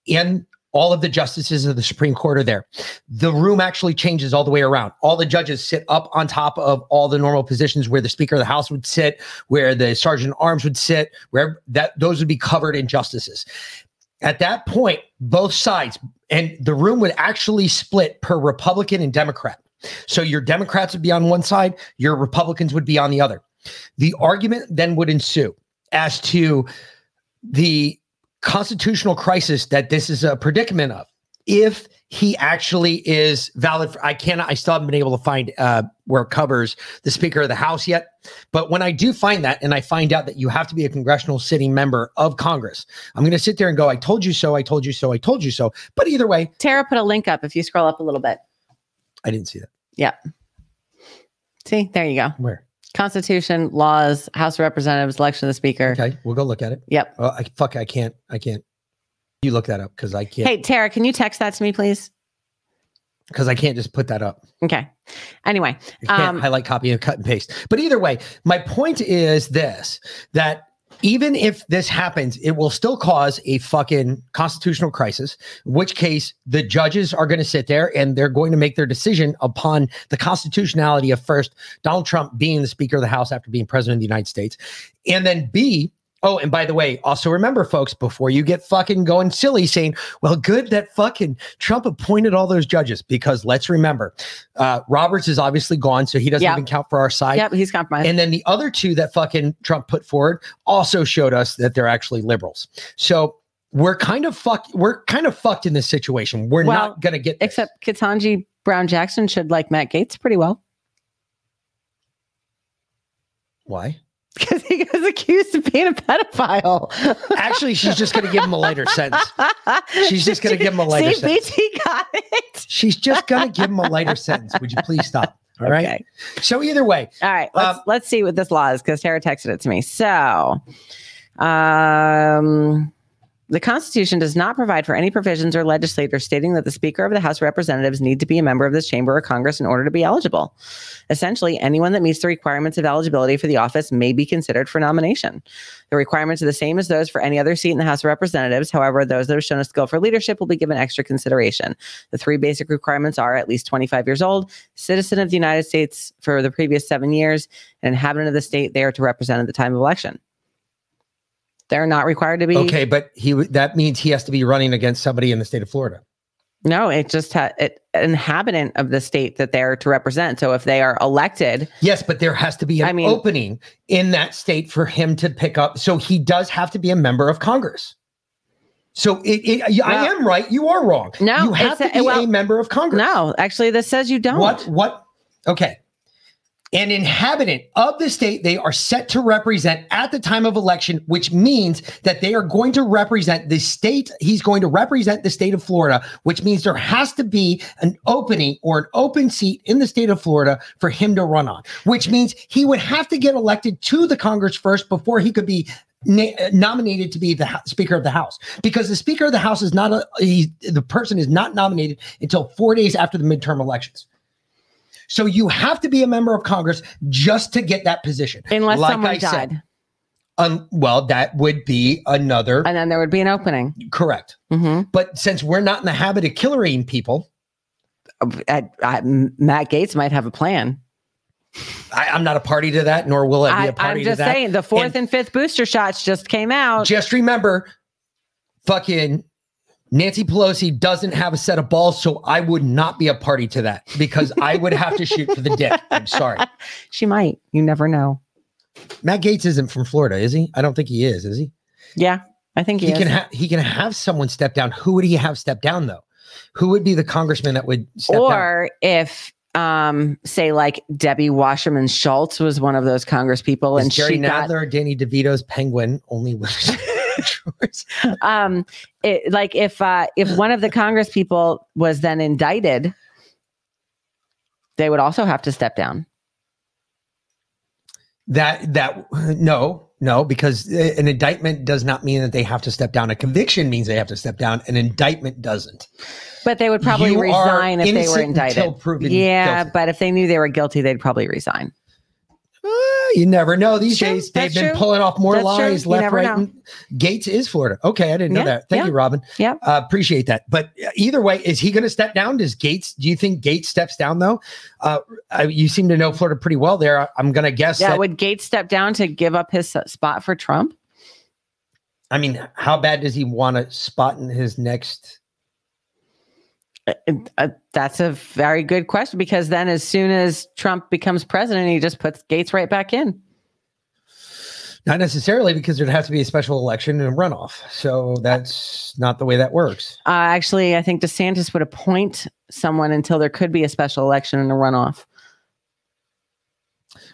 and all of the justices of the Supreme Court are there. The room actually changes all the way around. All the judges sit up on top of all the normal positions where the Speaker of the House would sit, where the Sergeant Arms would sit, where that those would be covered in justices. At that point, both sides and the room would actually split per Republican and Democrat. So your Democrats would be on one side, your Republicans would be on the other. The argument then would ensue as to the constitutional crisis that this is a predicament of. If he actually is valid, for, I cannot, I still haven't been able to find uh, where it covers the Speaker of the House yet. But when I do find that, and I find out that you have to be a congressional sitting member of Congress, I'm going to sit there and go, I told you so, I told you so, I told you so. But either way, Tara put a link up if you scroll up a little bit. I didn't see that. Yep. See, there you go. Where? Constitution, laws, House of Representatives, election of the Speaker. Okay, we'll go look at it. Yep. Oh, I fuck, I can't, I can't. You look that up because I can't. Hey, Tara, can you text that to me, please? because I can't just put that up. Okay. Anyway, I can't um, highlight, copy, and cut and paste. But either way, my point is this that even if this happens, it will still cause a fucking constitutional crisis, which case the judges are going to sit there and they're going to make their decision upon the constitutionality of first Donald Trump being the Speaker of the House after being President of the United States. And then B, Oh, and by the way, also remember, folks, before you get fucking going silly saying, well, good that fucking Trump appointed all those judges, because let's remember, uh, Roberts is obviously gone, so he doesn't Yep. even count for our side. Yep, he's compromised. And then the other two that fucking Trump put forward also showed us that they're actually liberals. So we're kind of fucked. We're kind of fucked in this situation. We're Well, not gonna get except Ketanji Brown Jackson should like Matt Gaetz pretty well why. *laughs* because he was accused of being a pedophile. *laughs* Actually, she's just gonna give him a lighter sentence. She's just gonna give him a lighter *laughs* See, sentence. BT got it. She's just gonna give him a lighter sentence. Would you please stop? All right. So either way, All right, let's let's see what this law is because Tara texted it to me. So, um, the Constitution does not provide for any provisions or legislators stating that the Speaker of the House of Representatives need to be a member of this chamber or Congress in order to be eligible. Essentially, anyone that meets the requirements of eligibility for the office may be considered for nomination. The requirements are the same as those for any other seat in the House of Representatives. However, those that have shown a skill for leadership will be given extra consideration. The three basic requirements are at least 25 years old, citizen of the United States for the previous seven years, and inhabitant of the state they are to represent at the time of election. They're not required to be. okay, but he that means he has to be running against somebody in the state of Florida. No, it just ha- it, an inhabitant of the state that they're to represent. So if they are elected, Yes, but there has to be an I mean- opening in that state for him to pick up. So he does have to be a member of Congress. So it, it I am right. You are wrong. No, you have to be well, a member of Congress. no, actually, this says you don't. What? What? Okay. An inhabitant of the state they are set to represent at the time of election, which means that they are going to represent the state. He's going to represent the state of Florida, which means there has to be an opening or an open seat in the state of Florida for him to run on, which means he would have to get elected to the Congress first before he could be na- nominated to be the Hou- Speaker of the House because the Speaker of the House is not a he, the person is not nominated until four days after the midterm elections. So you have to be a member of Congress just to get that position, unless Like someone I said, died, um, well, that would be another and then there would be an opening. correct. Mhm. But since we're not in the habit of killing people, I- I- Matt Gaetz might have a plan. I, I'm not a party to that, nor will I be a party I'm just saying the fourth And and, fifth booster shots just came out. just remember, fucking Nancy Pelosi doesn't have a set of balls, so I would not be a party to that because I would have to shoot for the dick. I'm sorry. *laughs* she might. You never know. Matt Gaetz isn't from Florida, is he? I don't think he is. Is he? Yeah, I think he, he is. can have he can have someone step down. Who would he have step down though? Who would be the congressman that would step down? or if um say like Debbie Wasserman Schultz was one of those Congress people Is and Jerry she got Nadler or Danny DeVito's penguin only winners? *laughs* *laughs* um it, like if uh if one of the Congress people was then indicted they would also have to step down. that that no no because uh, an indictment does not mean that they have to step down. A conviction means they have to step down. An indictment doesn't. But they would probably You resign if they were indicted. yeah, guilty. but if they knew they were guilty, they'd probably resign. Uh, you never know. These True, days, they've that's been true. pulling off more That's lies You left, right. know. and- Gaetz is Florida. Okay, I didn't know Yeah, that. Thank yeah. you, Robin. Yeah. Uh, appreciate that. But uh, either way, is he going to step down? Does Gaetz? Do you think Gaetz steps down though? Uh, you seem to know Florida pretty well. There, I- I'm going to guess. Yeah, that, would Gaetz step down to give up his uh, spot for Trump? I mean, how bad does he want to spot in his next? Uh, that's a very good question because then as soon as Trump becomes president, he just puts Gaetz right back in. Not necessarily because there'd have to be a special election and a runoff. So that's not the way that works. Uh, actually, I think DeSantis would appoint someone until there could be a special election and a runoff.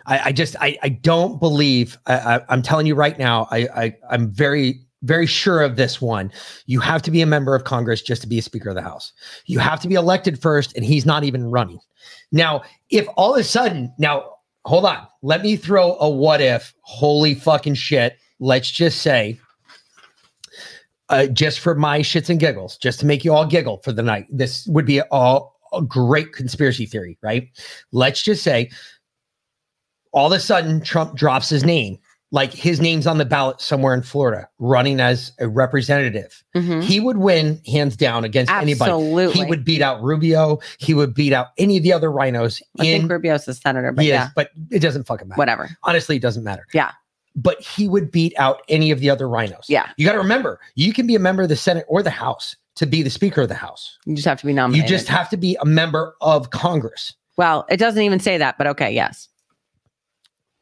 I, I just I, I don't believe I, I, I'm telling you right now I, I I'm very very sure of this one. You have to be a member of Congress just to be a Speaker of the House. You have to be elected first, and he's not even running. Now, if all of a sudden now hold on, let me throw a what if. Holy fucking shit! Let's just say. Uh, just for my shits and giggles, just to make you all giggle for the night. This would be all a great conspiracy theory, right? Let's just say all of a sudden Trump drops his name, like his name's on the ballot somewhere in Florida, running as a representative. Mhm. He would win hands down against anybody. He would beat out Rubio. He would beat out any of the other RINOs. I in, think Rubio's a senator, but He is, yeah, but it doesn't fucking matter. whatever. Honestly, it doesn't matter. Yeah. But he would beat out any of the other RINOs. Yeah. You got to remember, you can be a member of the Senate or the House to be the Speaker of the House. You just have to be nominated. You just have to be a member of Congress. well, it doesn't even say that, but okay, yes.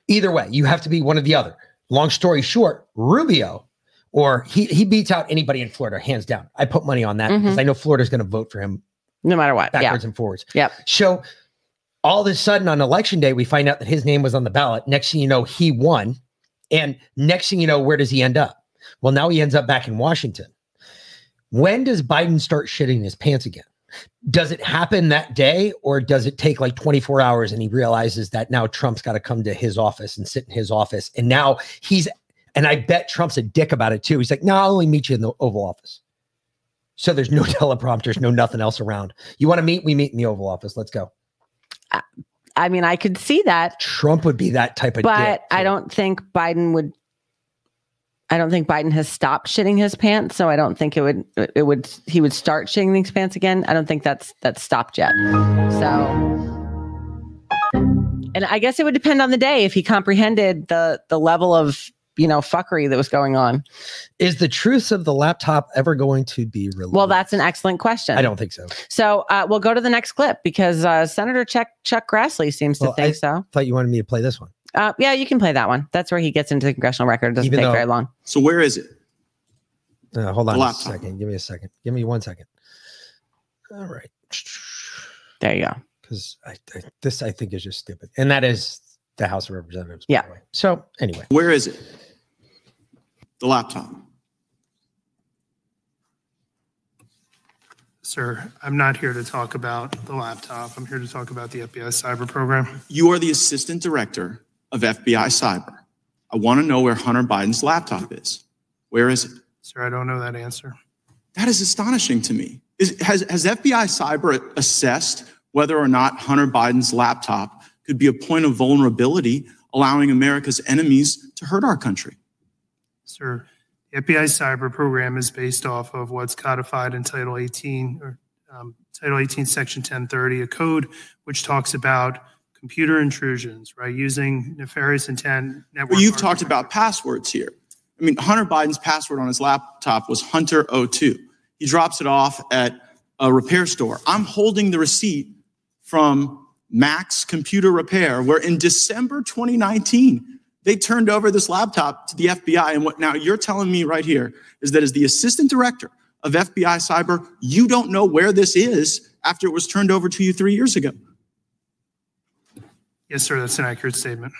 Either way, you have to be one or the other. Long story short, Rubio, or he he beats out anybody in Florida, hands down. I put money on that because Mhm. I know Florida's going to vote for him No matter what. Yeah. backwards and forwards. Yep. So all of a sudden on election day, we find out that his name was on the ballot. Next thing you know, he won. And next thing you know, where does he end up? Well, now he ends up back in Washington. When does Biden start shitting his pants again? Does it happen that day or does it take like 24 hours and he realizes that now Trump's got to come to his office and sit in his office? And now he's, and I bet Trump's a dick about it too. He's like, no, I'll only meet you in the Oval Office. So there's no *laughs* teleprompters, no nothing else around. You want to meet? We meet in the Oval Office. Let's go. I mean, I could see that, Trump would be that type of but. I don't think Biden would. I don't think Biden has stopped shitting his pants, so I don't think it would. It would. He would start shitting his pants again. I don't think that's that's stopped yet. So, and I guess it would depend on the day if he comprehended the the level of you know fuckery that was going on. Is the truth of the laptop ever going to be released? Well, that's an excellent question. I don't think so. So uh, we'll go to the next clip because uh, Senator Chuck Chuck Grassley seems Well, to think I so. Thought you wanted me to play this one. Uh, yeah, you can play that one. That's where he gets into the congressional record. It doesn't Even take though- very long. So where is it? Uh, hold on The a second. Give me a second. Give me one second. All right. There you go. Because I, I, this I think is just stupid, and that is the House of Representatives. by Yeah. the way. So anyway, Where is it? The laptop. Sir, I'm not here to talk about the laptop. I'm here to talk about the FBI cyber program. You are the assistant director of FBI Cyber. I want to know where Hunter Biden's laptop is. Where is it? Sir, I don't know that answer. That is astonishing to me. Is, has, has FBI Cyber assessed whether or not Hunter Biden's laptop could be a point of vulnerability, allowing America's enemies to hurt our country? Sir, the FBI cyber program is based off of what's codified in Title 18 or um, Title 18, Section 1030, a code which talks about computer intrusions, right? Using nefarious intent network. Well, you've talked about passwords here. I mean, Hunter Biden's password on his laptop was Hunter02. He drops it off at a repair store. I'm holding the receipt from Max Computer Repair, where in December 2019, they turned over this laptop to the FBI. And what now you're telling me right here is that as the assistant director of FBI Cyber, you don't know where this is after it was turned over to you three years ago. Yes, sir, that's an accurate statement.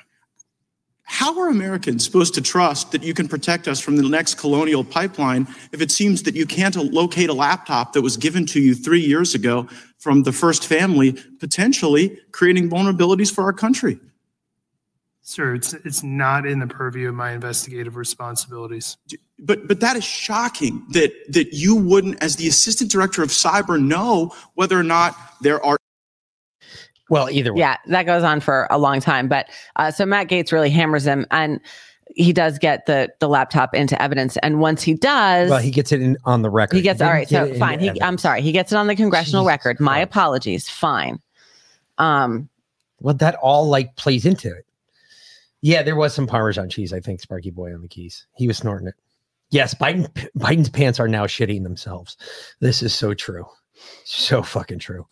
How are Americans supposed to trust that you can protect us from the next colonial pipeline if it seems that you can't locate a laptop that was given to you three years ago from the first family, potentially creating vulnerabilities for our country? Sir, it's it's not in the purview of my investigative responsibilities. But but that is shocking that that you wouldn't, as the assistant director of cyber, know whether or not there are well, either way. Yeah, that goes on for a long time. But uh, so Matt Gaetz really hammers him, and he does get the the laptop into evidence. And once he does, well, he gets it in on the record. he gets all get So fine. He. I'm sorry. He gets it on the congressional record. My apologies. Fine. Um, well, that all like plays into it. Yeah, there was some Parmesan cheese. I think Sparky Boy on the keys. He was snorting it. Yes, Biden Biden's pants are now shitting themselves. This is so true. So fucking true.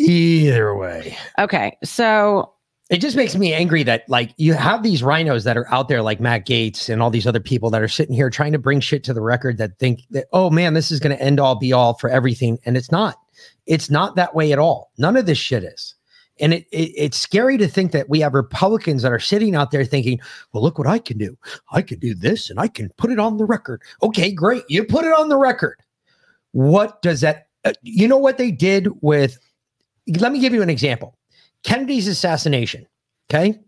Either way. Okay. So it just makes me angry that like you have these RINOs that are out there like Matt Gaetz and all these other people that are sitting here trying to bring shit to the record that think that oh man this is going to end all be all for everything and it's not. It's not that way at all. None of this shit is. And it, it it's scary to think that we have Republicans that are sitting out there thinking, well, look what I can do. I can do this and I can put it on the record. Okay, great. You put it on the record. What does that, uh, you know what they did with, let me give you an example Kennedy's assassination. Okay.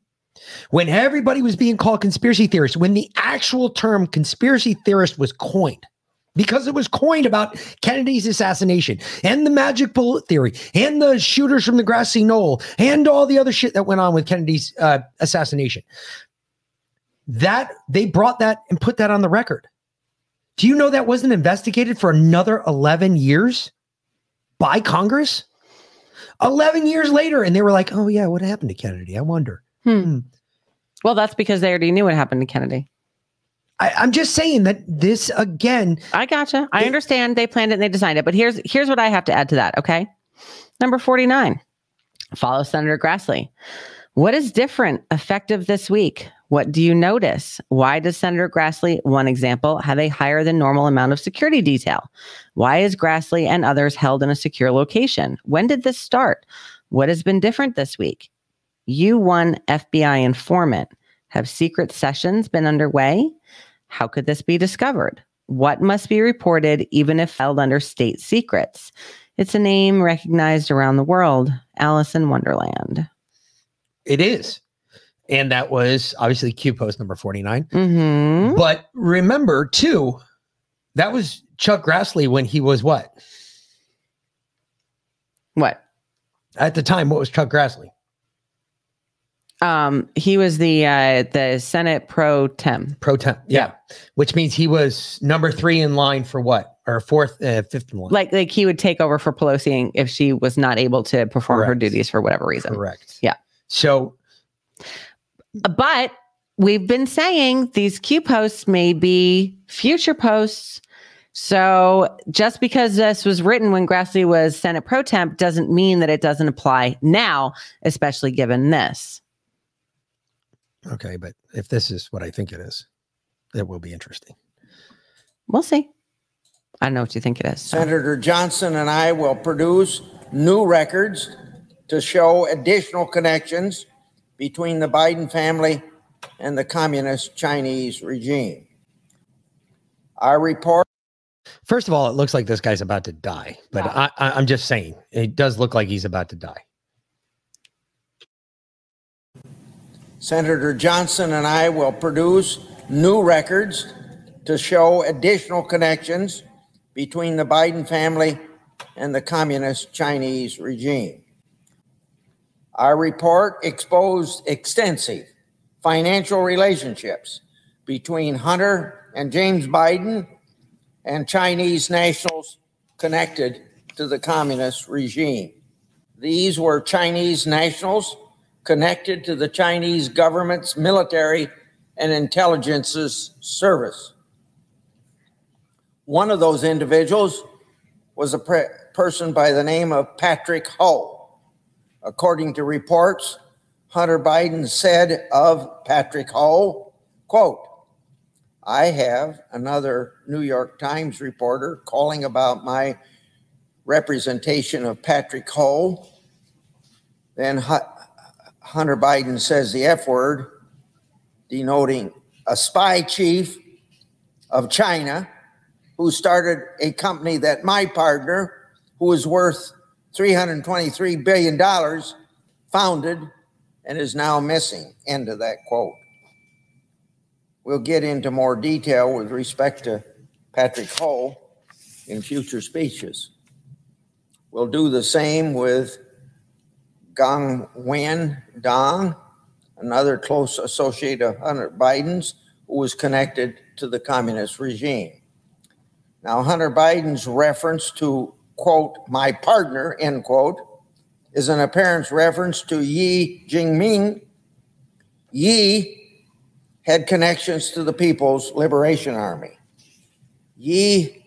When everybody was being called conspiracy theorists, when the actual term conspiracy theorist was coined, because it was coined about Kennedy's assassination and the magic bullet theory and the shooters from the grassy knoll and all the other shit that went on with Kennedy's uh, assassination. That they brought that and put that on the record. Do you know that wasn't investigated for another 11 years by Congress? 11 years later, and they were like, oh, yeah, what happened to Kennedy? I wonder. Hmm. Well, that's because they already knew what happened to Kennedy. I, I'm just saying that this again. I gotcha. I understand they planned it and they designed it, but here's here's what I have to add to that. Okay, number forty nine. Follow Senator Grassley. What is different effective this week? What do you notice? Why does Senator Grassley, one example, have a higher than normal amount of security detail? Why is Grassley and others held in a secure location? When did this start? What has been different this week? You one FBI informant. Have secret sessions been underway? How could this be discovered? What must be reported even if held under state secrets? It's a name recognized around the world Alice in Wonderland. It is. And that was obviously Q post number 49. Mm-hmm. But remember, too, that was Chuck Grassley when he was what? What? At the time, what was Chuck Grassley? Um, he was the uh, the Senate pro tem. Pro tem, yeah. Which means he was number three in line for what? Or fourth, uh, fifth in line. Like like he would take over for Pelosi if she was not able to perform her duties for whatever reason. Correct. Yeah. So But we've been saying these Q posts may be future posts. So just because this was written when Grassley was Senate pro tem doesn't mean that it doesn't apply now, especially given this. Okay, but if this is what I think it is, it will be interesting. We'll see. I know what you think it is. so. Senator Johnson and I will produce new records to show additional connections between the Biden family and the communist Chinese regime. Our report. First of all, it looks like this guy's about to die, but I, I, I'm just saying it does look like he's about to die. Senator Johnson and I will produce new records to show additional connections between the Biden family and the communist Chinese regime. Our report exposed extensive financial relationships between Hunter and James Biden and Chinese nationals connected to the communist regime. These were Chinese nationals connected to the Chinese government's military and intelligences service. One of those individuals was a pre- person by the name of Patrick Ho. According to reports, Hunter Biden said of Patrick Ho, quote, I have another New York Times reporter calling about my representation of Patrick Ho. Then Hunter Biden says the F word, denoting a spy chief of China who started a company that my partner, who is worth $323 billion, founded and is now missing. End of that quote. We'll get into more detail with respect to Patrick Ho in future speeches. We'll do the same with Gong Wen Dong, another close associate of Hunter Biden's, who was connected to the communist regime. Now, Hunter Biden's reference to, quote, my partner, end quote, is an apparent reference to Ye Jianming. Yi had connections to the People's Liberation Army. Yi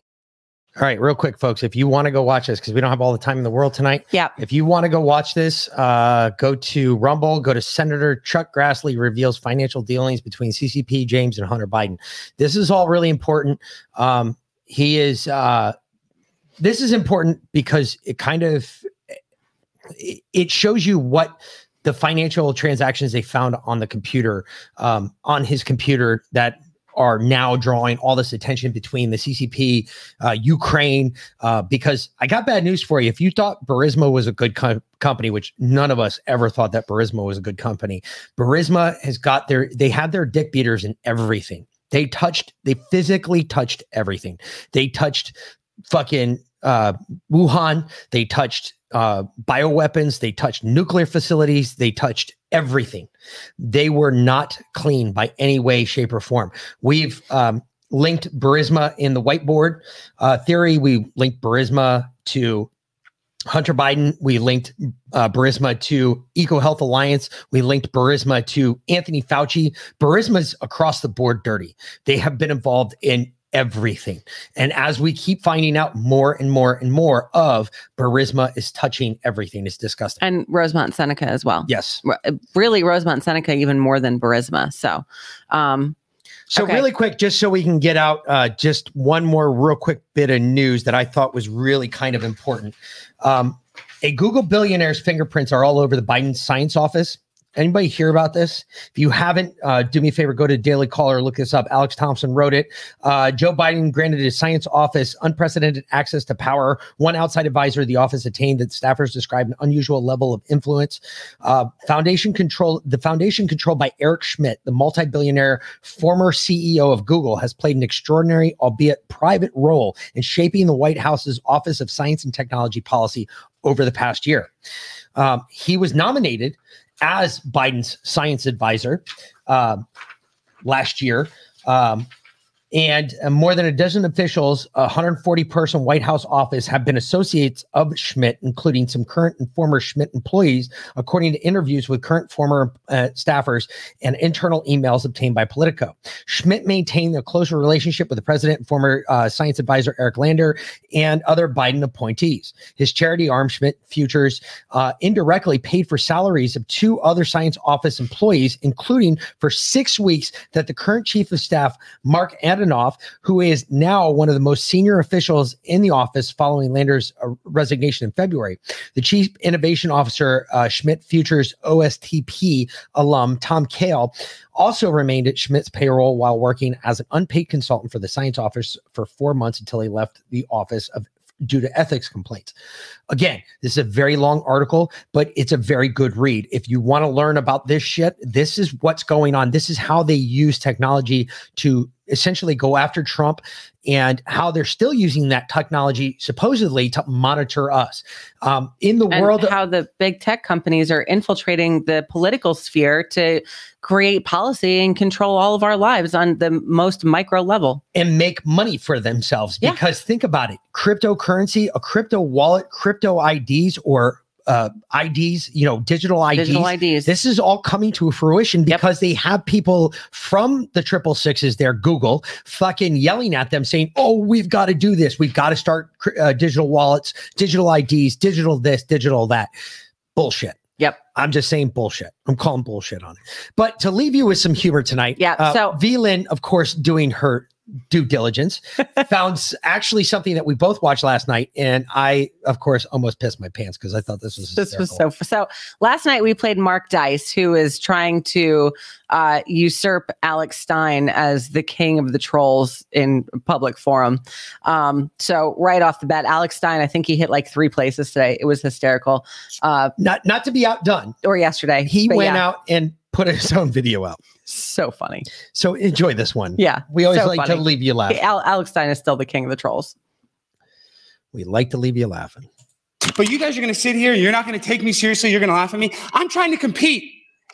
All right, real quick, folks. If you want to go watch this, because we don't have all the time in the world tonight. Yeah. If you want to go watch this, uh, go to Rumble, go to Senator Chuck Grassley reveals financial dealings between CCP, James, and Hunter Biden. This is all really important. Um, he is, uh, this is important because it kind of, it- shows you what the financial transactions they found on the computer, um, on his computer that are now drawing all this attention between the CCP, uh, Ukraine. Uh, because I got bad news for you. If you thought Burisma was a good co- company, which none of us ever thought that Burisma was a good company, Burisma has got their they had their dick beaters in everything. They touched, they physically touched everything. They touched fucking uh, Wuhan. They touched uh, bioweapons. They touched nuclear facilities. They touched everything. They were not clean by any way, shape, or form. We've um, linked Burisma in the whiteboard uh, theory. We linked Burisma to Hunter Biden. We linked uh, Burisma to EcoHealth Alliance. We linked Burisma to Anthony Fauci. Burisma's across the board dirty. They have been involved in everything. And as we keep finding out more and more and more of Burisma is touching everything. It's disgusting. And Rosemont Seneca as well. Yes. Really, Rosemont Seneca even more than Burisma. So, um, So Okay. really quick, just so we can get out uh, just one more real quick bit of news that I thought was really kind of important. Um, a Google billionaire's fingerprints are all over the Biden science office. Anybody hear about this? If you haven't, uh, do me a favor, go to Daily Caller, look this up. Alex Thompson wrote it. Uh, Joe Biden granted his science office unprecedented access to power. One outside advisor the office attained that staffers described an unusual level of influence. Uh, foundation control, the foundation controlled by Eric Schmidt, the multi-billionaire former CEO of Google, has played an extraordinary, albeit private, role in shaping the White House's Office of Science and Technology policy over the past year. Um, he was nominated as Biden's science advisor um, last year. Um, and uh, more than a dozen officials, a 140 person White House office have been associates of Schmidt, including some current and former Schmidt employees, according to interviews with current former uh, staffers and internal emails obtained by Politico. Schmidt maintained a closer relationship with the president and former uh, science advisor Eric Lander and other Biden appointees. His charity arm, Schmidt Futures, uh, indirectly paid for salaries of two other science office employees, including for six weeks that the current chief of staff, Mark Who is now one of the most senior officials in the office following Lander's uh, resignation in February. The chief innovation officer, uh, Schmidt Futures OSTP alum, Tom Kale, also remained at Schmidt's payroll while working as an unpaid consultant for the science office for four months until he left the office of due to ethics complaints. Again, this is a very long article, but it's a very good read. If you want to learn about this shit, this is what's going on. This is how they use technology to essentially go after Trump and how they're still using that technology supposedly to monitor us. Um, in the and world how the big tech companies are infiltrating the political sphere to create policy and control all of our lives on the most micro level. and make money for themselves. Because think about it cryptocurrency, a crypto wallet, crypto IDs, or uh, IDs, you know, digital IDs. Digital IDs. This is all coming to a fruition because they have people from the triple sixes there, Google, fucking yelling at them saying, oh, we've got to do this. We've got to start uh, digital wallets, digital IDs, digital this, digital that. Bullshit. Yep. I'm just saying bullshit. I'm calling bullshit on it. But to leave you with some humor tonight. Yeah, Uh, so- VLIN, of course, doing her due diligence, *laughs* found actually something that we both watched last night. And I, of course, almost pissed my pants because I thought this was This was so so. Last night we played Mark Dice, who is trying to uh, usurp Alex Stein as the king of the trolls in public forum. Um, so right off the bat, Alex Stein, I think he hit like three places today. It was hysterical. Uh, not not to be outdone. Or yesterday, He went yeah. out and put his own video out. So funny. So enjoy this one. *laughs* Yeah, We always so like to leave you laughing. Al- Alex Stein is still the king of the trolls. We like to leave you laughing. But you guys are going to sit here and you're not going to take me seriously. You're going to laugh at me. I'm trying to compete.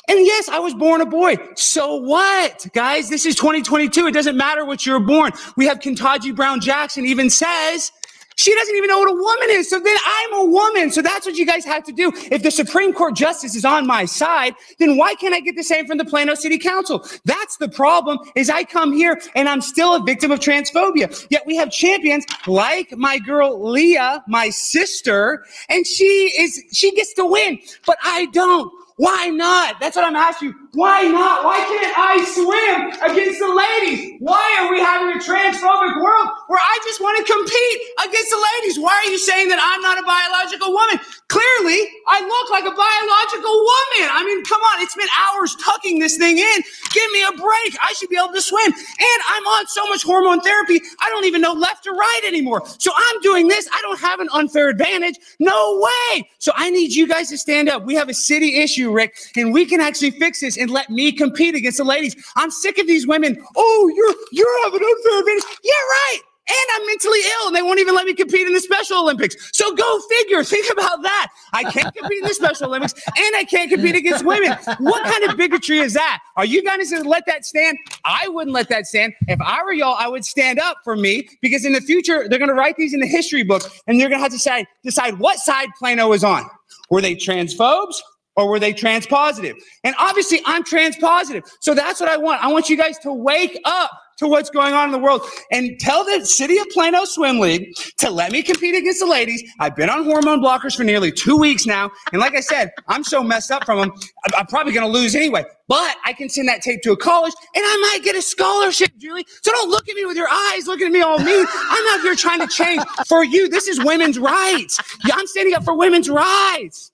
And yes, I was born a boy. So what, guys? This is 2022. It doesn't matter what you're born. We have Kentucky Brown Jackson even says she doesn't even know what a woman is. So then I'm a woman. So that's what you guys have to do. If the Supreme Court justice is on my side, then why can't I get the same from the Plano City Council? That's the problem is I come here and I'm still a victim of transphobia. Yet we have champions like my girl Leah, my sister, and she is, she gets to win, but I don't. Why not? That's what I'm asking you. Why not? Why can't I swim against the ladies? Why are we having a transphobic world where I just want to compete against the ladies. Why are you saying that I'm not a biological woman? Clearly, I look like a biological woman. I mean, come on, it's been hours tucking this thing in. Give me a break. I should be able to swim. And I'm on so much hormone therapy, I don't even know left or right anymore. So I'm doing this. I don't have an unfair advantage. No way. So I need you guys to stand up. We have a city issue, Rick, and we can actually fix this and let me compete against the ladies. I'm sick of these women. Oh, you're you're having unfair advantage. Yeah, right. And I'm mentally ill, and they won't even let me compete in the Special Olympics. So go figure. *laughs* Think about that. I can't compete in the Special Olympics, and I can't compete against women. What kind of bigotry is that? Are you guys going to let that stand? I wouldn't let that stand. If I were y'all, I would stand up for me because in the future they're going to write these in the history book, and they're going to have to decide decide what side Plano is on. Were they transphobes? Or were they trans positive? And obviously, I'm trans positive. So that's what I want. I want you guys to wake up to what's going on in the world and tell the City of Plano Swim League to let me compete against the ladies. I've been on hormone blockers for nearly two weeks now. And like I said, I'm so messed up from them, I'm- probably going to lose anyway. But I can send that tape to a college and I might get a scholarship, Julie. So don't look at me with your eyes looking at me all mean. I'm out here trying to change for you. This is women's rights. I'm standing up for women's rights.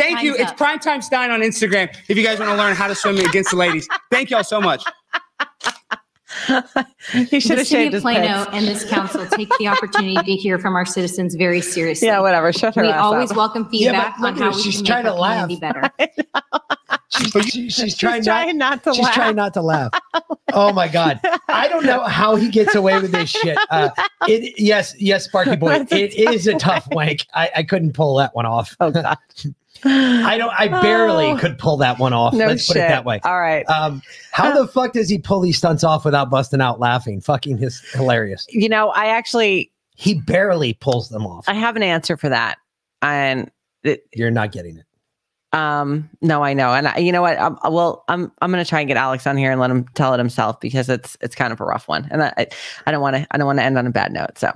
Thank you. Time's It's Primetime Stein on Instagram if you guys want to learn how to swim against the ladies. Thank y'all so much. he should the have city shaved of his Plano pits. and this council take the opportunity to hear from our citizens very seriously. Yeah, whatever. Shut her We ass always up. welcome feedback look on how her. we She's can trying make to our laugh. better. *laughs* She's, she's trying, trying not to she's laugh. trying not to laugh. Oh my god! I don't know how he gets away with this shit. Uh, it yes, yes, Sparky boy. *laughs* It is a tough wank. I, I couldn't pull that one off. Oh god. *laughs* I don't. I barely Oh. could pull that one off. No Let's put it that way. All right. Um, how the fuck does he pull these stunts off without busting out laughing? Fucking his hilarious. You know, I actually He barely pulls them off. I have an answer for that. And it, You're not getting it. um no, I know. And I, you know what? I'm, well, I'm I'm going to try and get Alex on here and let him tell it himself because it's it's kind of a rough one. And I I- I don't want to I don't want to end on a bad note. So,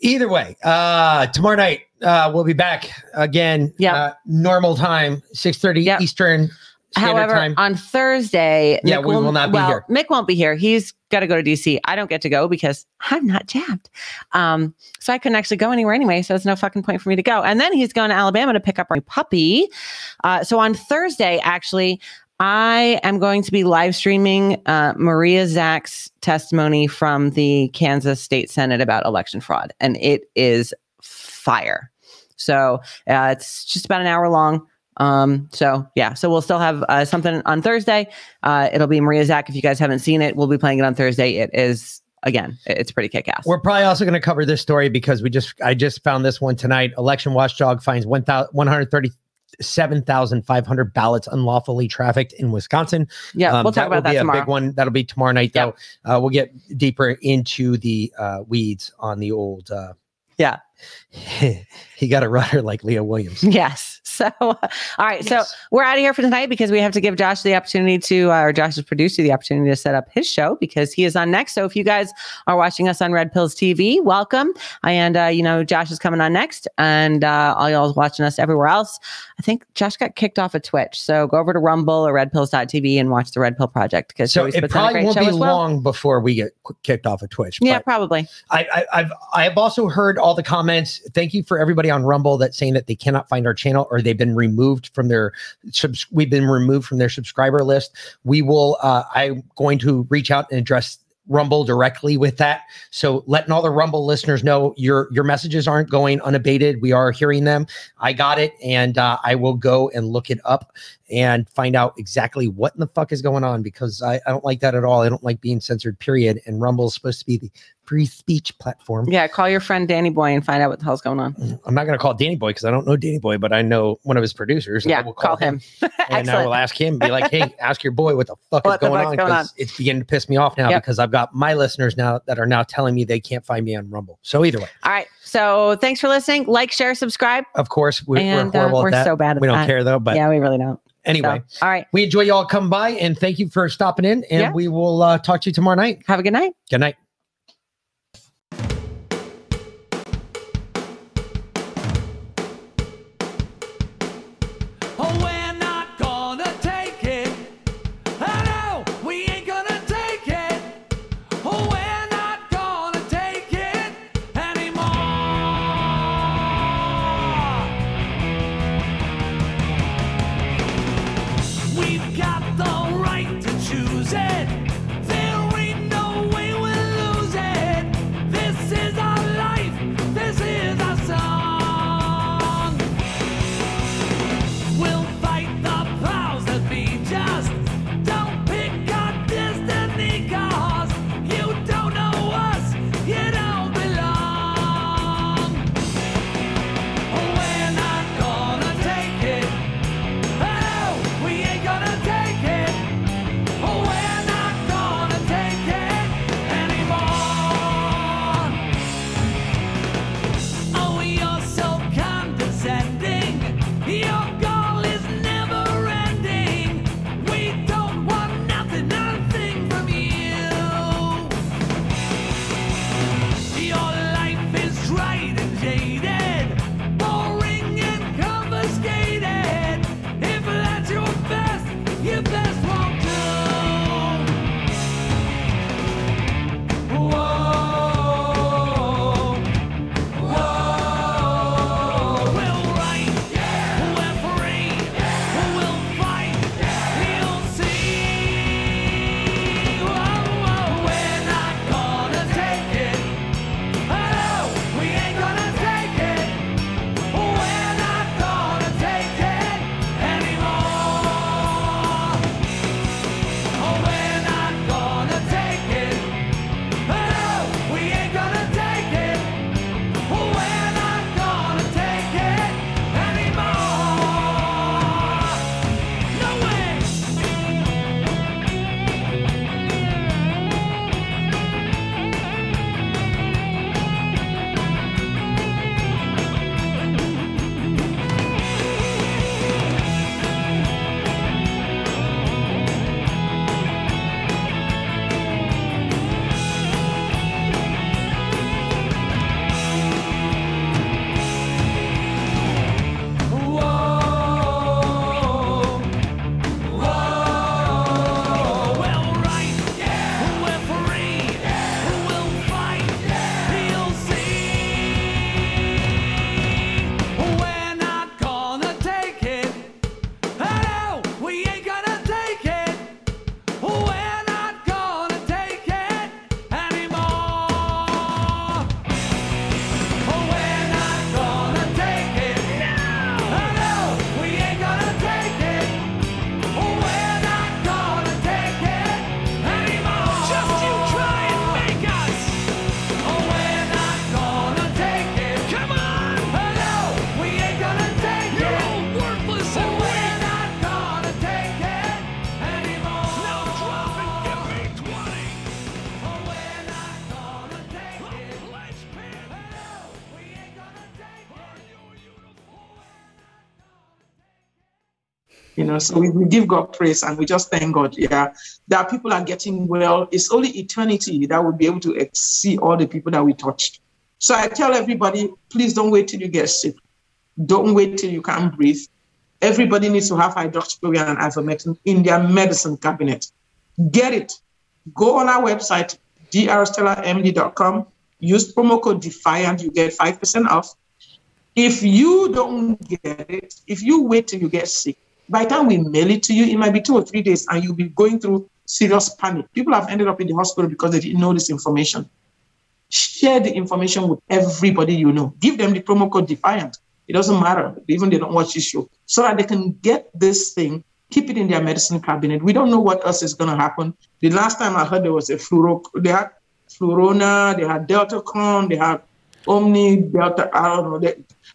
Either way, uh, tomorrow night uh, we'll be back again. Yeah. uh, normal time, six thirty Yep. Eastern Standard However, Time. on Thursday, Yeah, we will not be well, here. Mick won't be here. He's got to go to DC. I don't get to go because I'm not jabbed. Um, so I couldn't actually go anywhere anyway. So there's no fucking point for me to go. And then he's going to Alabama to pick up our new puppy. Uh, so on Thursday, actually, I am going to be live streaming uh, Maria Zach's testimony from the Kansas State Senate about election fraud, and it is fire. So uh, it's just about an hour long. Um, so yeah, so we'll still have uh, something on Thursday. Uh, it'll be Maria Zach. If you guys haven't seen it, we'll be playing it on Thursday. It is again, it's pretty kick ass. We're probably also going to cover this story because we just I just found this one tonight. Election watchdog finds 137,500 ballots unlawfully trafficked in Wisconsin. Yeah, we'll talk that about will that be a tomorrow. big one. That'll be tomorrow night, though. Uh, we'll get deeper into the uh, weeds on the old. Uh, yeah, *laughs* he got a rudder like Leah Williams. Yes. So, *laughs* all right. So we're out of here for tonight because we have to give Josh the opportunity to, uh, or Josh's producer, the opportunity to set up his show because he is on next. So if you guys are watching us on Red Pills TV, welcome. And, uh, you know, Josh is coming on next and uh, all y'all watching us everywhere else. I think Josh got kicked off of Twitch. So go over to Rumble or redpills.tv and watch the Red Pill Project because So it puts on a probably won't be well. long before we get kicked off of Twitch. Yeah, probably. I, I, I've I've also heard all the comments. Thank you for everybody on Rumble that's saying that they cannot find our channel or they've been removed from their subs. We've been removed from their subscriber list. We will. Uh, I'm going to reach out and address Rumble directly with that. So letting all the Rumble listeners know your your messages aren't going unabated. We are hearing them. I got it, and uh, I will go and look it up and find out exactly what in the fuck is going on because I, I don't like that at all. I don't like being censored. Period. And Rumble is supposed to be the free speech platform. Yeah. Call your friend Danny Boy and find out what the hell's going on. I'm not going to call Danny Boy because I don't know Danny Boy, but I know one of his producers. Yeah. will Call him. *laughs* and I will ask him, be like, "Hey, *laughs* ask your boy what the fuck What is going on?" Because it's beginning to piss me off now Yep. because I've got my listeners now that are now telling me they can't find me on Rumble. So either way, All right. So thanks for listening. Like, share, subscribe. of course, we're, And, we're uh, horrible we're at that. so bad at we don't that. care though. But yeah, we really don't. anyway, So, all right. we enjoy y'all come by and thank you for stopping in. And Yeah. we will uh, talk to you tomorrow night. Have a good night. Good night. Know, so we, we give God praise and we just thank God. Yeah, that people are getting well. It's only eternity that will be able to see all the people that we touched. So I tell everybody, please don't wait till you get sick. Don't wait till you can't breathe. Everybody needs to have hydroxychloroquine and ivermectin in their medicine cabinet. Get it. Go on our website, drstellamd.com. Use promo code DEFIANT. You get 5% off. If you don't get it, if you wait till you get sick, by the time we mail it to you, it might be two or three days and you'll be going through serious panic. People have ended up in the hospital because they didn't know this information. Share the information with everybody you know. Give them the promo code DEFIANT. It doesn't matter, even they don't watch this show, so that they can get this thing, keep it in their medicine cabinet. We don't know what else is going to happen. The last time I heard there was a fluoro, they had Flurona, they had Deltacron, they had Omni, Delta, I don't know. They,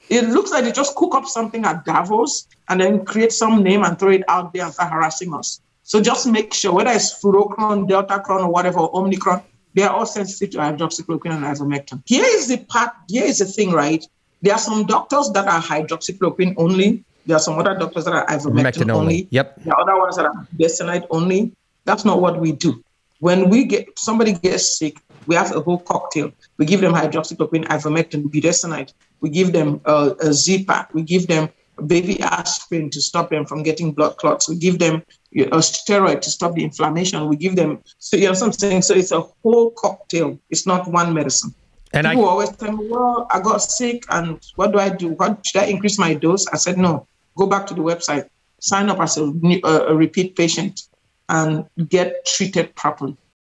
it looks like they just cook up something at Davos and then create some name and throw it out there and start harassing us. So just make sure, whether it's Fluorocron, Deltacron, or whatever, or Omnicron, they are all sensitive to hydroxychloroquine and ivermectin. Here is the part, here is the thing, right? There are some doctors that are hydroxychloroquine only. There are some other doctors that are ivermectin only. only. Yep. There are other ones that are budesonide only. That's not what we do. When we get somebody gets sick, we have a whole cocktail. We give them hydroxychloroquine, ivermectin, budesonide. We give them uh, a Z-Pack. We give them baby aspirin to stop them from getting blood clots. We give them a steroid to stop the inflammation. We give them, so you know saying? So it's a whole cocktail. It's not one medicine. And People I, always tell me, well, I got sick and what do I do? What, should I increase my dose? I said, no, go back to the website, sign up as a, a repeat patient and get treated properly.